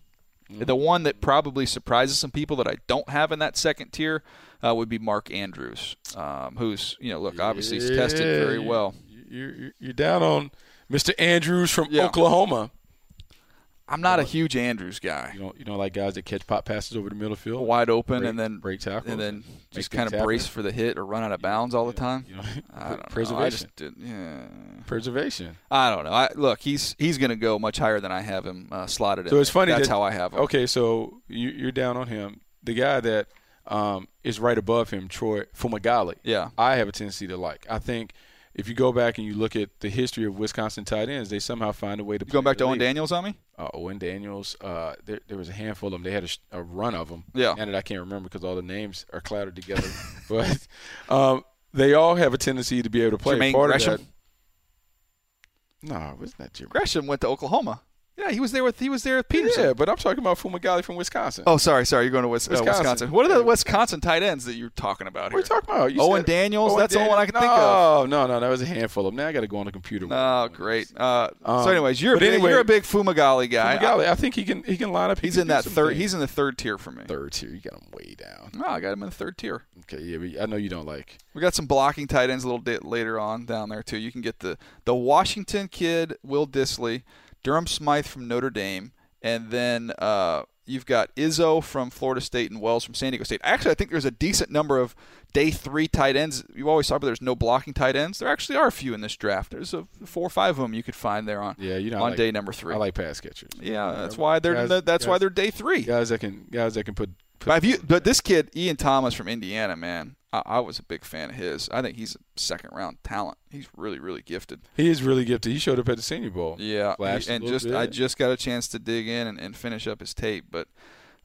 [SPEAKER 4] The one that probably surprises some people that I don't have in that second tier uh, would be Mark Andrews, um, who's you know look obviously he's tested very well.
[SPEAKER 5] You're, you're, you're down on Mr. Andrews from
[SPEAKER 4] Yeah.
[SPEAKER 5] Oklahoma.
[SPEAKER 4] I'm not a huge Andrews guy.
[SPEAKER 5] You don't you don't like guys that catch pop passes over the middle field,
[SPEAKER 4] Wide open
[SPEAKER 5] break-
[SPEAKER 4] and then
[SPEAKER 5] break tackles,
[SPEAKER 4] and then just kind of
[SPEAKER 5] happen.
[SPEAKER 4] brace for the hit or run out of bounds all the time.
[SPEAKER 5] You know, <laughs>
[SPEAKER 4] I <laughs> don't know. I
[SPEAKER 5] preservation.
[SPEAKER 4] just did, yeah.
[SPEAKER 5] Preservation.
[SPEAKER 4] I don't know. I, look, he's he's going to go much higher than I have him uh, slotted in.
[SPEAKER 5] So it's funny.
[SPEAKER 4] That's
[SPEAKER 5] that-
[SPEAKER 4] how I have him.
[SPEAKER 5] Okay, so you, you're down on him. The guy that um, is right above him, Troy Fumagalli.
[SPEAKER 4] Yeah.
[SPEAKER 5] I have a tendency to like. I think if you go back and you look at the history of Wisconsin tight ends, they somehow find a way to.
[SPEAKER 4] You going back to Owen. Daniels on me?
[SPEAKER 5] Uh, Owen Daniels. Uh, there, there was a handful of them. They had a, a run of them.
[SPEAKER 4] Yeah.
[SPEAKER 5] And I can't remember because all the names are clouded together. <laughs> but um, they all have a tendency to be able to play.
[SPEAKER 4] Jermaine
[SPEAKER 5] Part
[SPEAKER 4] Gresham?
[SPEAKER 5] of that. No, wasn't that Jermaine?
[SPEAKER 4] Gresham went to Oklahoma. Yeah, he was there with he was there with Peterson.
[SPEAKER 5] Yeah, but I'm talking about Fumagalli from Wisconsin.
[SPEAKER 4] Oh, sorry, sorry. You're going to Wis- uh,
[SPEAKER 5] Wisconsin.
[SPEAKER 4] Wisconsin. What are the Wisconsin tight ends that you're talking about
[SPEAKER 5] What are you talking about? You
[SPEAKER 4] Owen
[SPEAKER 5] said-
[SPEAKER 4] Daniels?
[SPEAKER 5] Owen
[SPEAKER 4] That's the only one I can
[SPEAKER 5] no,
[SPEAKER 4] think of.
[SPEAKER 5] No, no, no. That was a handful of them. Now I got to go on the computer.
[SPEAKER 4] Oh, great. Uh, so,
[SPEAKER 5] Um,
[SPEAKER 4] anyways, you're a
[SPEAKER 5] but
[SPEAKER 4] big,
[SPEAKER 5] anyway-
[SPEAKER 4] you're a big Fumagalli guy.
[SPEAKER 5] Fumagalli, I think he can he can line up. He
[SPEAKER 4] he's in
[SPEAKER 5] do
[SPEAKER 4] that third.
[SPEAKER 5] things.
[SPEAKER 4] He's in the third tier for me.
[SPEAKER 5] third tier. You got him way down.
[SPEAKER 4] Oh, I got him in the third tier.
[SPEAKER 5] Okay, yeah, but I know you don't like.
[SPEAKER 4] We got some blocking tight ends a little bit later on down there too. You can get the the Washington kid Will Dissly, Durham Smythe from Notre Dame, and then uh, you've got Izzo from Florida State and Wells from San Diego State. Actually, I think there's a decent number of day three tight ends. You always talk about there's no blocking tight ends. There actually are a few in this draft. There's a four or five of them you could find there on
[SPEAKER 5] Yeah, you know,
[SPEAKER 4] on
[SPEAKER 5] like-
[SPEAKER 4] day number three.
[SPEAKER 5] I like pass catchers.
[SPEAKER 4] yeah, that's why they're
[SPEAKER 5] Guys-
[SPEAKER 4] that's why they're day three.
[SPEAKER 5] guys that can guys that can put. put
[SPEAKER 4] But, have you, but this kid, Ian Thomas from Indiana, man, I, I was a big fan of his. I think he's a second round talent. He's really, really gifted.
[SPEAKER 5] he is really gifted. He showed up at the Senior Bowl.
[SPEAKER 4] Yeah,
[SPEAKER 5] Flashed
[SPEAKER 4] and just
[SPEAKER 5] bit.
[SPEAKER 4] I just got a chance to dig in and, and finish up his tape, but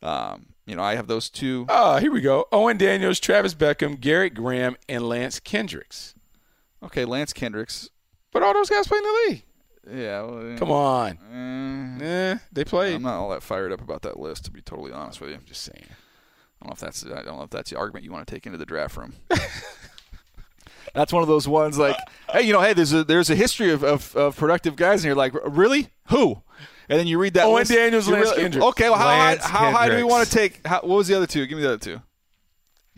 [SPEAKER 4] um, you know I have those two.
[SPEAKER 5] Ah, here we go. Owen Daniels, Travis Beckum, Garrett Graham, and Lance Kendricks.
[SPEAKER 4] Okay, Lance Kendricks.
[SPEAKER 5] But all those guys play in the league.
[SPEAKER 4] Yeah, well,
[SPEAKER 5] Come on.
[SPEAKER 4] eh,
[SPEAKER 5] Eh, they played.
[SPEAKER 4] I'm not all that fired up about that list, to be totally honest with you.
[SPEAKER 5] I'm just saying.
[SPEAKER 4] I don't know if that's I don't know if that's the argument you want to take into the draft room. <laughs> that's one of those ones like, hey, you know, hey, there's a there's a history of, of, of productive guys, and you're like, really, who? And then you read that.
[SPEAKER 5] Oh,
[SPEAKER 4] list,
[SPEAKER 5] Daniels,
[SPEAKER 4] you're
[SPEAKER 5] Lance
[SPEAKER 4] really-
[SPEAKER 5] Kendricks.
[SPEAKER 4] Okay, well, how
[SPEAKER 6] Lance
[SPEAKER 4] high, how high do we want to take? How, what was the other two? Give me the other two.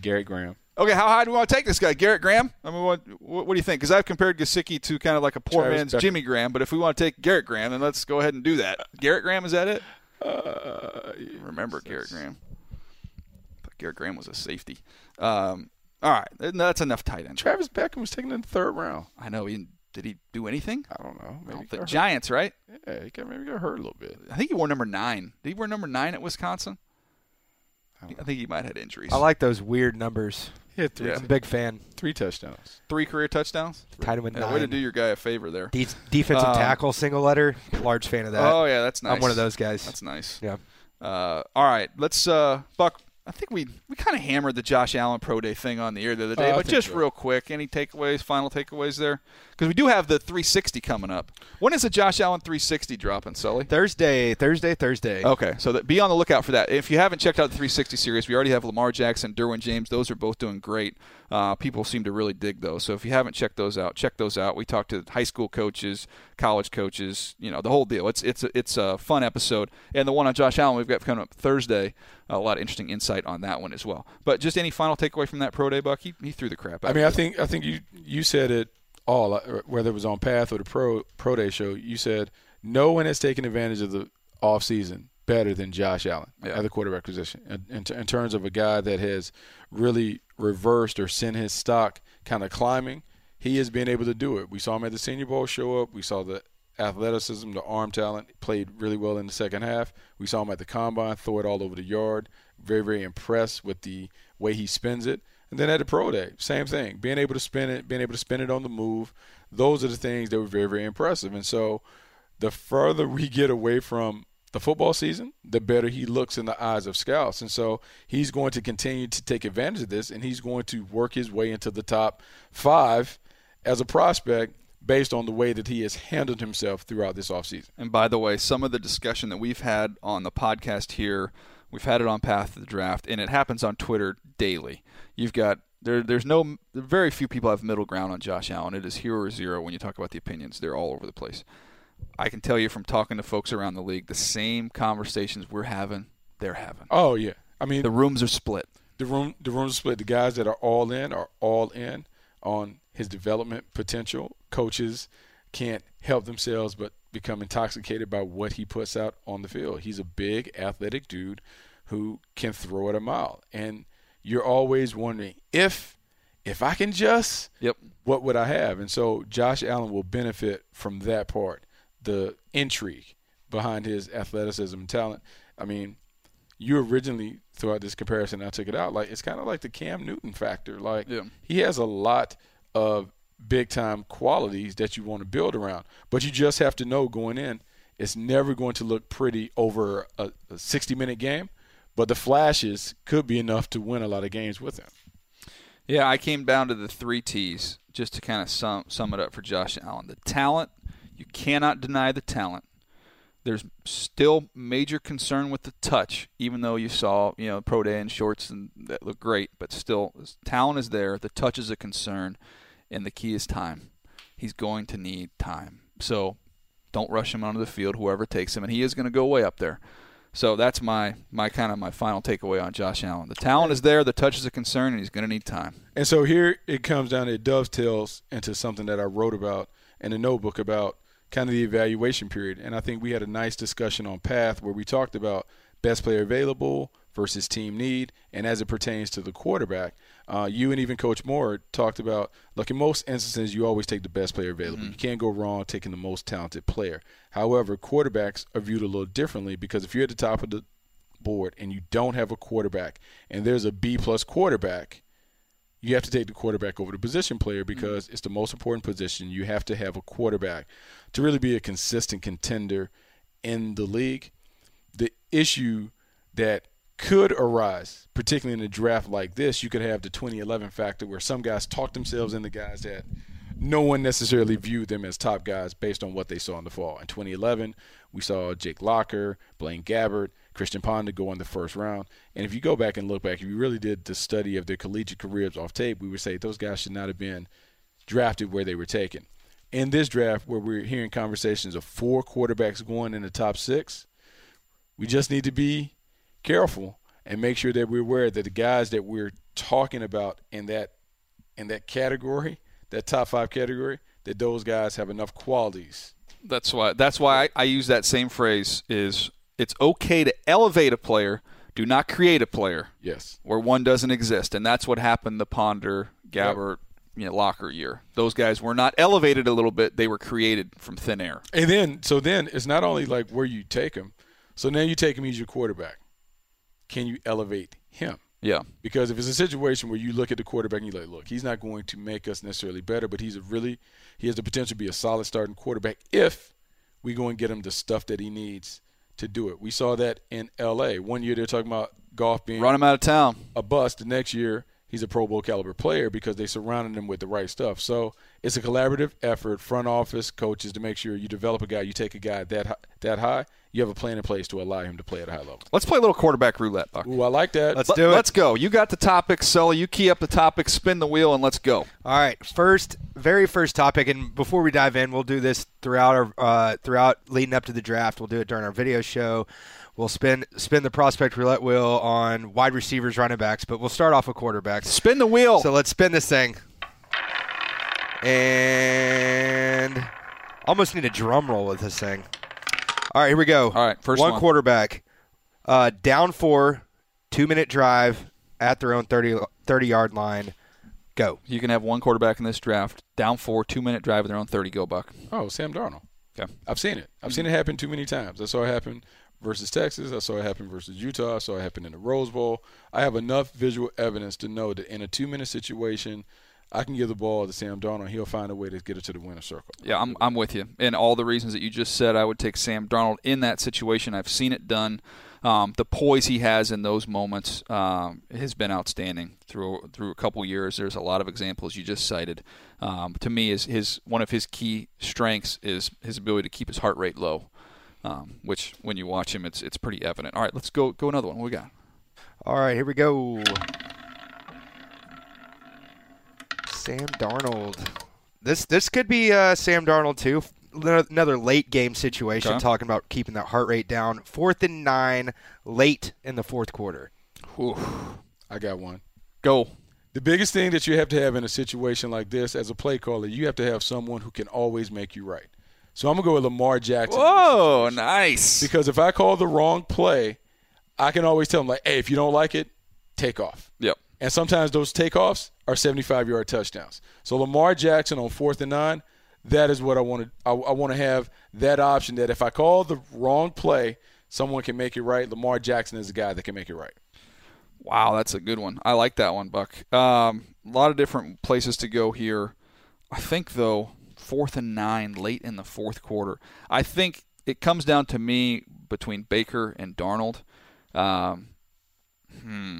[SPEAKER 5] Garrett Graham.
[SPEAKER 4] Okay, how high do we want to take this guy, Garrett Graham? I mean, what what, what do you think? Because I've compared Gesicki to kind of like a poor
[SPEAKER 5] Travis
[SPEAKER 4] man's
[SPEAKER 5] Becker.
[SPEAKER 4] Jimmy Graham, but if we want to take Garrett Graham, then let's go ahead and do that. Garrett Graham is that it?
[SPEAKER 5] Uh,
[SPEAKER 4] Remember Garrett Graham? But Garrett Graham was a safety. Um, all right, that's enough tight end.
[SPEAKER 5] Travis Beckum was taken in the third round.
[SPEAKER 4] I know he didn't- he do anything?
[SPEAKER 5] I don't know.
[SPEAKER 4] I
[SPEAKER 5] Maybe
[SPEAKER 4] don't
[SPEAKER 5] he
[SPEAKER 4] think-
[SPEAKER 5] got
[SPEAKER 4] Giants, right?
[SPEAKER 5] Yeah, he got maybe got hurt a little bit.
[SPEAKER 4] I think he wore number nine. Did he wear number nine at Wisconsin?
[SPEAKER 5] I
[SPEAKER 4] I think he might have had injuries.
[SPEAKER 6] I like those weird numbers.
[SPEAKER 5] He had three,
[SPEAKER 4] Yeah.
[SPEAKER 6] I'm a big fan.
[SPEAKER 5] three touchdowns.
[SPEAKER 4] three career touchdowns.
[SPEAKER 6] Tied him with
[SPEAKER 4] Yeah, way to do your guy a favor there.
[SPEAKER 6] De- defensive
[SPEAKER 4] Um,
[SPEAKER 6] tackle, single letter. Large fan of that.
[SPEAKER 4] Oh yeah, that's nice.
[SPEAKER 6] I'm one of those guys.
[SPEAKER 4] That's nice.
[SPEAKER 6] yeah.
[SPEAKER 4] Uh, all right, let's uh, Buck. I think we we kind of hammered the Josh Allen pro day thing on the air the other day,
[SPEAKER 5] Uh,
[SPEAKER 4] but just
[SPEAKER 5] so.
[SPEAKER 4] real quick, any takeaways, final takeaways there? Because we do have the 360 coming up. When is the Josh Allen 360 dropping, Sully?
[SPEAKER 6] Thursday, Thursday, Thursday.
[SPEAKER 4] Okay, so that, be on the lookout for that. If you haven't checked out the 360 series, we already have Lamar Jackson, Derwin James. Those are both doing great. Uh, people seem to really dig those. So if you haven't checked those out, check those out. We talked to high school coaches, college coaches, you know, the whole deal. It's it's a, it's a fun episode. And the one on Josh Allen we've got coming up Thursday. A lot of interesting insight on that one as well. But just any final takeaway from that pro day, Buck? He, he threw the crap out.
[SPEAKER 5] I mean,
[SPEAKER 4] of
[SPEAKER 5] I think I think you you said it all, uh, whether it was on Path or the Pro Pro Day show. You said no one has taken advantage of the off season better than Josh Allen
[SPEAKER 4] Yeah.
[SPEAKER 5] at the quarterback position in, in, in terms of a guy that has really reversed or sent his stock kind of climbing. He has been able to do it. We saw him at the Senior Bowl show up. We saw the athleticism, the arm talent, played really well in the second half. We saw him at the combine, throw it all over the yard. Very, very impressed with the way he spins it. And then at the pro day, same thing. Being able to spin it, being able to spin it on the move. Those are the things that were very, very impressive. And so the further we get away from the football season, the better he looks in the eyes of scouts. And so he's going to continue to take advantage of this and he's going to work his way into the top five as a prospect based on the way that he has handled himself throughout this offseason.
[SPEAKER 4] And by the way, some of the discussion that we've had on the podcast here, we've had it on Path to the Draft, and it happens on Twitter daily. You've got there. There's no very few people have middle ground on Josh Allen. It is hero or zero when you talk about the opinions. They're all over the place. I can tell you from talking to folks around the league, the same conversations we're having, they're having.
[SPEAKER 5] Oh yeah. I mean
[SPEAKER 4] The rooms are split.
[SPEAKER 5] the room the room's are split. The guys that are all in are all in on his development potential. Coaches can't help themselves but become intoxicated by what he puts out on the field. He's a big athletic dude who can throw it a mile. And you're always wondering if if I can just
[SPEAKER 4] Yep.
[SPEAKER 5] what would I have? And so Josh Allen will benefit from that part, the intrigue behind his athleticism and talent. I mean, you originally throughout this comparison, I took it out. Like it's kind of like the Cam Newton factor. Like
[SPEAKER 4] Yeah.
[SPEAKER 5] he has a lot of big time qualities that you want to build around, but you just have to know going in, it's never going to look pretty over a, a 60 minute game. But the flashes could be enough to win a lot of games with him.
[SPEAKER 4] Yeah, I came down to the three T's just to kind of sum sum it up for Josh Allen. The talent, you cannot deny the talent. There's still major concern with the touch, even though you saw you know pro day and shorts and that look great, but still talent is there. The touch is a concern, and the key is time. He's going to need time, so don't rush him onto the field. Whoever takes him, and he is going to go way up there. So that's my my kind of my final takeaway on Josh Allen. The talent is there, the touch is a concern, and he's going to need time.
[SPEAKER 5] And so here it comes down, it dovetails into something that I wrote about in a notebook about kind of the evaluation period. And I think we had a nice discussion on Path where we talked about best player available versus team need, and as it pertains to the quarterback, uh, you and even Coach Moore talked about. Look, in most instances, you always take the best player available.
[SPEAKER 4] Mm-hmm.
[SPEAKER 5] You can't go wrong taking the most talented player. However, quarterbacks are viewed a little differently because if you're at the top of the board and you don't have a quarterback, and there's a B plus quarterback, you have to take the quarterback over the position player mm-hmm. because it's the most important position. You have to have a quarterback to really be a consistent contender in the league. The issue that could arise, particularly in a draft like this, you could have the 2011 factor where some guys talk themselves into guys that no one necessarily viewed them as top guys based on what they saw in the fall. In 2011, we saw Jake Locker, Blaine Gabbert, Christian Ponder go in the first round. And if you go back and look back, if you really did the study of their collegiate careers off tape, we would say those guys should not have been drafted where they were taken. In this draft, where we're hearing conversations of four quarterbacks going in the top six, we just need to be careful and make sure that we're aware that the guys that we're talking about in that in that category, that top five category, that those guys have enough qualities.
[SPEAKER 4] That's why. That's why I, I use that same phrase. Is it's okay to elevate a player, do not create a player
[SPEAKER 5] Yes.
[SPEAKER 4] where one doesn't exist, and that's what happened the Ponder, Gabbert, you know, Locker year. Those guys were not elevated a little bit; they were created from thin air.
[SPEAKER 5] And then, so then it's not only like where you take him. So now you take him, he's your quarterback. Can you elevate him?
[SPEAKER 4] Yeah.
[SPEAKER 5] Because if it's a situation where you look at the quarterback and you're like, look, he's not going to make us necessarily better, but he's a really, he has the potential to be a solid starting quarterback if we go and get him the stuff that he needs to do it. We saw that in L.A. One year they're talking about Goff being
[SPEAKER 4] Run him out of town.
[SPEAKER 5] a bust. The next year, he's a Pro Bowl caliber player because they surrounded him with the right stuff. So it's a collaborative effort, front office, coaches, to make sure you develop a guy. You take a guy that hi- that high, you have a plan in place to allow him to play at a high level.
[SPEAKER 4] Let's play a little quarterback roulette, Buck.
[SPEAKER 5] Ooh, I like that.
[SPEAKER 6] Let's
[SPEAKER 4] Let-
[SPEAKER 6] do it.
[SPEAKER 4] Let's go. You got the topic, Sully. You key up the topic, spin the wheel, and let's go.
[SPEAKER 6] All right, first, very first topic, and before we dive in, we'll do this throughout our uh, throughout leading up to the draft. We'll do it during our video show. We'll spin spin the prospect roulette wheel on wide receivers, running backs, but we'll start off with quarterbacks.
[SPEAKER 4] Spin the wheel.
[SPEAKER 6] So let's spin this thing, and almost need a drum roll with this thing. All right, here we go.
[SPEAKER 4] All right, first
[SPEAKER 6] one
[SPEAKER 4] one.
[SPEAKER 6] quarterback, uh, down four, two minute drive at their own 30, 30 yard line. Go.
[SPEAKER 4] you can have one quarterback in this draft, down four, two minute drive at their own 30. Go, Buck.
[SPEAKER 5] oh, Sam Darnold.
[SPEAKER 4] Okay.
[SPEAKER 5] I've seen it. I've seen it happen too many times. I saw it happen versus Texas. I saw it happen versus Utah. I saw it happen in the Rose Bowl. I have enough visual evidence to know that in a two minute situation, I can give the ball to Sam Darnold. And he'll find a way to get it to the winner circle.
[SPEAKER 4] Yeah, I'm, I'm with you. And all the reasons that you just said, I would take Sam Darnold in that situation. I've seen it done. Um, the poise he has in those moments um, has been outstanding through through a couple years. There's a lot of examples you just cited. Um, to me, is his one of his key strengths is his ability to keep his heart rate low, um, which when you watch him, it's it's pretty evident. All right, let's go go another one. What we got?
[SPEAKER 6] All right, here we go. Sam Darnold. This this could be uh, Sam Darnold too. Another late game situation.
[SPEAKER 4] Okay.
[SPEAKER 6] Talking about keeping that heart rate down. Fourth and nine, late in the fourth quarter.
[SPEAKER 4] Whew.
[SPEAKER 5] I got one.
[SPEAKER 4] Go.
[SPEAKER 5] The biggest thing that you have to have in a situation like this as a play caller, you have to have someone who can always make you right. So I'm going to go with Lamar Jackson.
[SPEAKER 4] Whoa, nice.
[SPEAKER 5] Because if I call the wrong play, I can always tell him, like, hey, if you don't like it, take off.
[SPEAKER 4] Yep.
[SPEAKER 5] And sometimes those takeoffs are 75 yard touchdowns. So Lamar Jackson on fourth and nine, that is what I want to. I, I want to have that option that if I call the wrong play, someone can make it right. Lamar Jackson is the guy that can make it right.
[SPEAKER 4] Wow, that's a good one. I like that one, Buck. Um, a lot of different places to go here. I think though, fourth and nine, late in the fourth quarter. I think it comes down to me between Baker and Darnold. Um, hmm.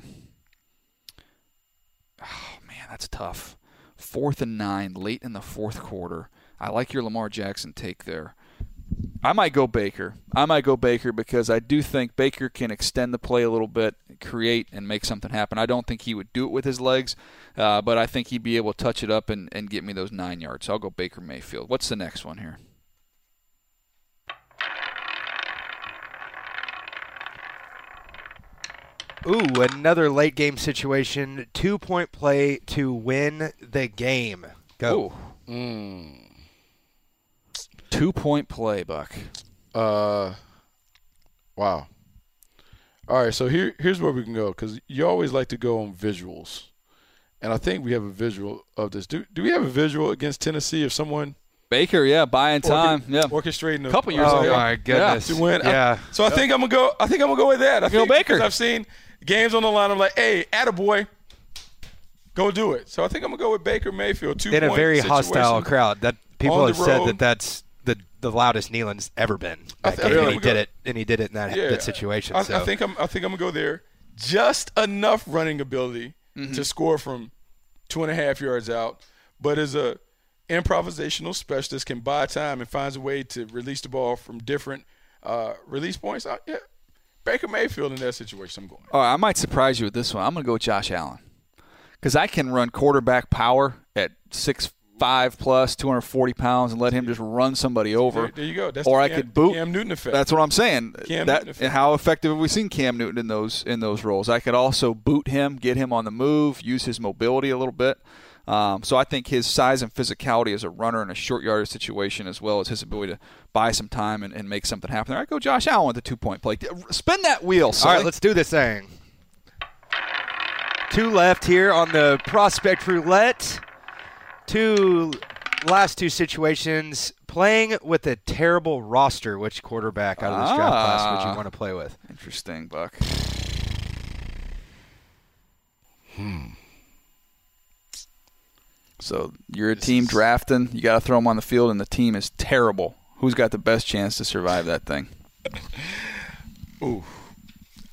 [SPEAKER 4] Oh man, that's tough. Fourth and nine, late in the fourth quarter. I like your Lamar Jackson take there. I might go Baker. I might go Baker because I do think Baker can extend the play a little bit, create, and make something happen. I don't think he would do it with his legs, uh, but I think he'd be able to touch it up and, and get me those nine yards. So I'll go Baker Mayfield. What's the next one here?
[SPEAKER 6] Ooh, another late game situation. Two point play to win the game. Go.
[SPEAKER 4] Two point play, Buck.
[SPEAKER 5] Uh, wow. All right, so here here's where we can go because you always like to go on visuals, and I think we have a visual of this. Do do we have a visual against Tennessee of someone
[SPEAKER 4] Baker, yeah, buying time.
[SPEAKER 5] orche-
[SPEAKER 4] yeah.
[SPEAKER 5] orchestrating a
[SPEAKER 4] Couple years
[SPEAKER 6] Oh
[SPEAKER 4] ago.
[SPEAKER 6] my goodness!
[SPEAKER 5] to win? I-
[SPEAKER 6] Yeah.
[SPEAKER 5] so I think I'm gonna go. I think I'm gonna go with that. I
[SPEAKER 4] Go
[SPEAKER 5] think
[SPEAKER 4] Baker.
[SPEAKER 5] I've seen games on the line. I'm like, hey, attaboy, go do it. So I think I'm gonna go with Baker Mayfield. Two
[SPEAKER 6] in a
[SPEAKER 5] point
[SPEAKER 6] very hostile crowd. That people have
[SPEAKER 5] the
[SPEAKER 6] said that that's the the loudest Neyland's ever been.
[SPEAKER 5] I
[SPEAKER 6] That
[SPEAKER 5] th- I
[SPEAKER 6] game,
[SPEAKER 5] think
[SPEAKER 6] and he did
[SPEAKER 5] gonna-
[SPEAKER 6] it, and he did it in that,
[SPEAKER 5] Yeah,
[SPEAKER 6] that situation.
[SPEAKER 5] I,
[SPEAKER 6] so.
[SPEAKER 5] I think I'm. I think I'm gonna go there. Just enough running ability
[SPEAKER 6] Mm-hmm.
[SPEAKER 5] to score from two and a half yards out, but as a improvisational specialist can buy time and finds a way to release the ball from different uh, release points. I, yeah, Baker Mayfield in that situation. I'm going.
[SPEAKER 4] All right, I might surprise you with this one. I'm going to go with Josh Allen because I can run quarterback power at six five plus, 240 pounds, and let him just run somebody over.
[SPEAKER 5] There, there you go. That's
[SPEAKER 4] or
[SPEAKER 5] the
[SPEAKER 4] I
[SPEAKER 5] Cam,
[SPEAKER 4] could boot.
[SPEAKER 5] Cam Newton effect.
[SPEAKER 4] That's what I'm saying.
[SPEAKER 5] Cam
[SPEAKER 4] that
[SPEAKER 5] Newton effect.
[SPEAKER 4] how effective have we seen Cam Newton in those in those roles? I could also boot him, get him on the move, use his mobility a little bit. Um, so I think his size and physicality as a runner in a short yardage situation, as well as his ability to buy some time and, and make something happen there. I go Josh Allen with the two point play. Spin that wheel.
[SPEAKER 6] All
[SPEAKER 4] Sully.
[SPEAKER 6] right, let's do this thing. Two left here on the prospect roulette. Two last two situations. Playing with a terrible roster, which quarterback out of this draft class would
[SPEAKER 4] Ah.
[SPEAKER 6] you want to play with?
[SPEAKER 4] Interesting, Buck. Hmm. So you're a team drafting. You got to throw them on the field, and the team is terrible. Who's got the best chance to survive that thing? <laughs>
[SPEAKER 5] Ooh.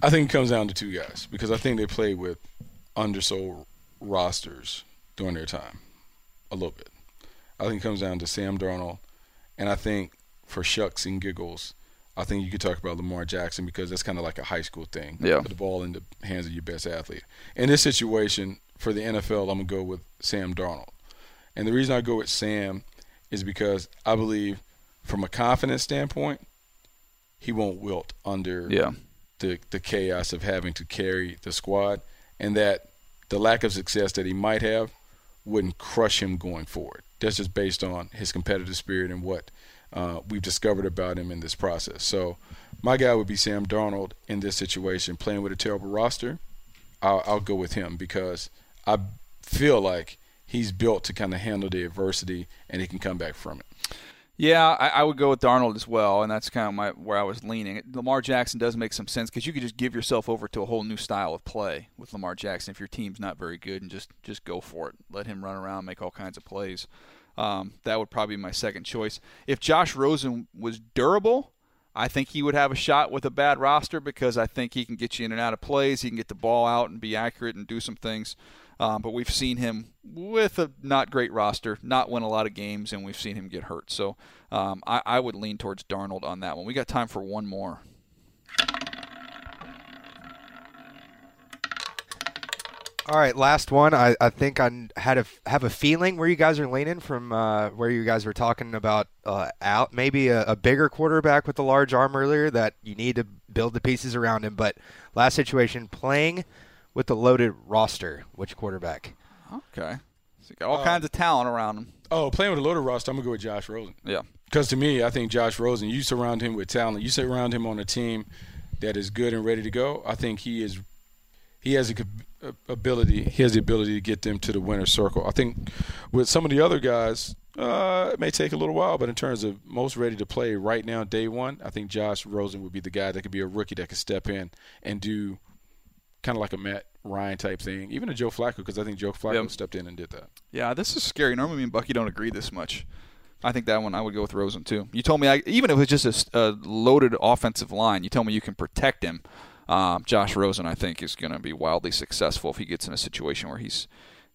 [SPEAKER 5] I think it comes down to two guys because I think they played with undersold rosters during their time a little bit. I think it comes down to Sam Darnold, and I think for shucks and giggles, I think you could talk about Lamar Jackson because that's kind of like a high school thing.
[SPEAKER 4] Yeah.
[SPEAKER 5] Put the ball in the hands of your best athlete. In this situation, for the NFL, I'm going to go with Sam Darnold. And the reason I go with Sam is because I believe, from a confidence standpoint, he won't wilt under
[SPEAKER 4] Yeah.
[SPEAKER 5] the the chaos of having to carry the squad, and that the lack of success that he might have wouldn't crush him going forward. That's just based on his competitive spirit and what uh, we've discovered about him in this process. So, my guy would be Sam Darnold in this situation, playing with a terrible roster. I'll, I'll go with him because I feel like he's built to kind of handle the adversity and he can come back from it.
[SPEAKER 4] Yeah, I, I would go with Darnold as well, and that's kind of my where I was leaning. Lamar Jackson does make some sense because you could just give yourself over to a whole new style of play with Lamar Jackson if your team's not very good, and just just go for it. Let him run around, make all kinds of plays. Um, that would probably be my second choice. If Josh Rosen was durable, I think he would have a shot with a bad roster because I think he can get you in and out of plays. He can get the ball out and be accurate and do some things. Um, but we've seen him with a not great roster, not win a lot of games, and we've seen him get hurt. So um, I, I would lean towards Darnold on that one. We got time for one more.
[SPEAKER 6] All right, last one. I, I think I had a have a feeling where you guys are leaning from uh, where you guys were talking about uh, out maybe a, a bigger quarterback with a large arm earlier that you need to build the pieces around him. But last situation, playing with the loaded roster, which quarterback?
[SPEAKER 4] Okay. So you got all kinds of talent around him.
[SPEAKER 5] Oh, playing with a loaded roster, I'm going to go with Josh Rosen.
[SPEAKER 4] Yeah.
[SPEAKER 5] Because to me, I think Josh Rosen, you surround him with talent. You surround him on a team that is good and ready to go. I think he is. He has a a ability. He has the ability to get them to the winner's circle. I think with some of the other guys, uh, it may take a little while, but in terms of most ready to play right now, day one, I think Josh Rosen would be the guy that could be a rookie that could step in and do kind of like a Matt Ryan type thing, even a Joe Flacco, because I think Joe Flacco
[SPEAKER 4] Yep.
[SPEAKER 5] stepped in and did that.
[SPEAKER 4] Yeah, this is scary. Normally, me and Bucky don't agree this much. I think that one I would go with Rosen too. You told me I, even if it was just a, loaded offensive line, you told me you can protect him. Um, Josh Rosen, I think, is going to be wildly successful if he gets in a situation where he's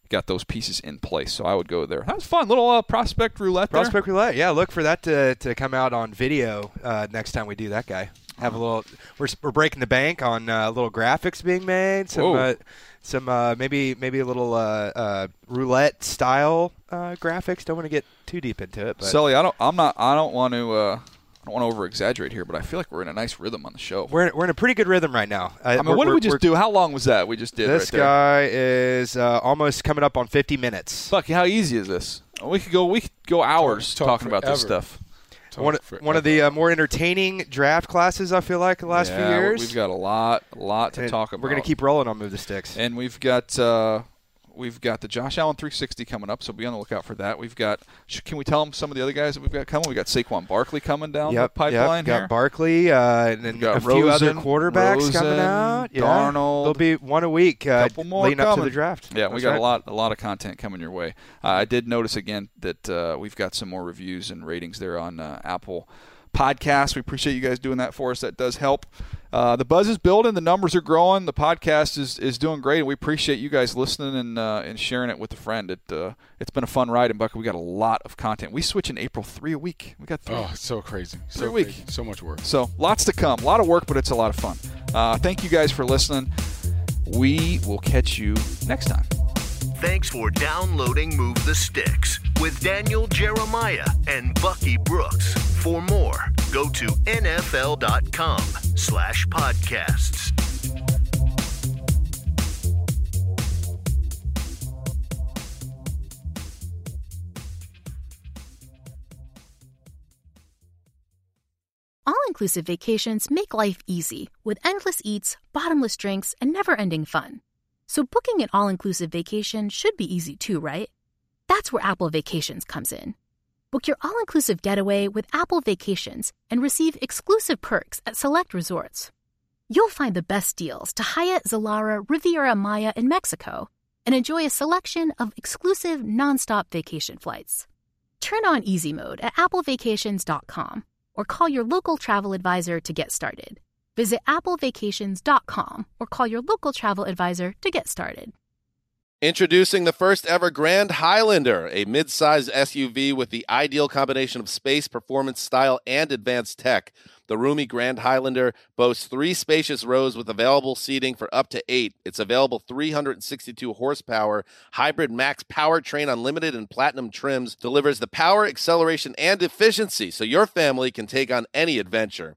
[SPEAKER 4] got those pieces in place. So I would go there. That was fun. Little uh, prospect roulette. there.
[SPEAKER 6] Prospect roulette. Yeah, look for that to, to come out on video uh, next time we do that guy. Have a little. We're, we're breaking the bank on uh, little graphics being made. Some
[SPEAKER 4] Whoa.
[SPEAKER 6] uh, some uh, maybe maybe a little uh, uh, roulette style uh, graphics. Don't want to get too deep into it, but
[SPEAKER 4] Sully, I don't. I'm not. I don't want to. Uh, I don't want to over exaggerate here, but I feel like we're in a nice rhythm on the show.
[SPEAKER 6] we're in, we're in a pretty good rhythm right now.
[SPEAKER 4] I mean, what did we just do? How long was that we just did?
[SPEAKER 6] This
[SPEAKER 4] right
[SPEAKER 6] guy is uh, almost coming up on 50 minutes.
[SPEAKER 4] Bucky, how easy is this? We could go. We could go hours
[SPEAKER 5] Talk
[SPEAKER 4] talking about this stuff.
[SPEAKER 6] One, one of the uh, more entertaining draft classes I feel like the last
[SPEAKER 4] yeah,
[SPEAKER 6] few years.
[SPEAKER 4] We've got a lot, a lot to
[SPEAKER 6] And
[SPEAKER 4] talk about.
[SPEAKER 6] We're going to keep rolling on Move the Sticks.
[SPEAKER 4] And we've got uh, we've got the Josh Allen 360 coming up, so be on the lookout for that. We've got. Can we tell them some of the other guys that we've got coming? We got Saquon Barkley coming down
[SPEAKER 6] yep,
[SPEAKER 4] the pipeline
[SPEAKER 6] yep. Got
[SPEAKER 4] here.
[SPEAKER 6] Barkley uh, and then a few other
[SPEAKER 4] Rosen,
[SPEAKER 6] quarterbacks coming out. Yeah.
[SPEAKER 4] Darnold.
[SPEAKER 6] There'll be one a week uh,
[SPEAKER 4] couple more
[SPEAKER 6] leading up to the draft.
[SPEAKER 4] Yeah, we got
[SPEAKER 6] right.
[SPEAKER 4] a lot, a lot of content coming your way. Uh, I did notice again that uh, we've got some more reviews and ratings there on uh, Apple Podcasts. We appreciate you guys doing that for us. That does help. Uh, the buzz is building, the numbers are growing, the podcast is, is doing great, and we appreciate you guys listening and uh, and sharing it with a friend. It uh, it's been a fun ride, and Buck, we got a lot of content. We switch in April three a week. We got three.
[SPEAKER 5] Oh, so crazy.
[SPEAKER 4] Three
[SPEAKER 5] So
[SPEAKER 4] a week.
[SPEAKER 5] crazy. So much work.
[SPEAKER 4] So lots to come. A lot of work, but it's a lot of fun. Uh, thank you guys for listening. We will catch you next time.
[SPEAKER 3] Thanks for downloading Move the Sticks with Daniel Jeremiah and Bucky Brooks. For more, go to nfl.com slash podcasts.
[SPEAKER 2] All inclusive vacations make life easy with endless eats, bottomless drinks, and never ending fun. So, booking an all inclusive vacation should be easy too, right? That's where Apple Vacations comes in. Book your all inclusive getaway with Apple Vacations and receive exclusive perks at select resorts. You'll find the best deals to Hyatt, Zilara, Riviera Maya in Mexico and enjoy a selection of exclusive nonstop vacation flights. Turn on easy mode at applevacations.com or call your local travel advisor to get started. Visit applevacations.com or call your local travel advisor to get started.
[SPEAKER 7] Introducing the first ever Grand Highlander, a mid-size SUV with the ideal combination of space, performance, style, and advanced tech. The roomy Grand Highlander boasts three spacious rows with available seating for up to eight. Its available 362 horsepower hybrid max powertrain unlimited and platinum trims delivers the power, acceleration, and efficiency so your family can take on any adventure.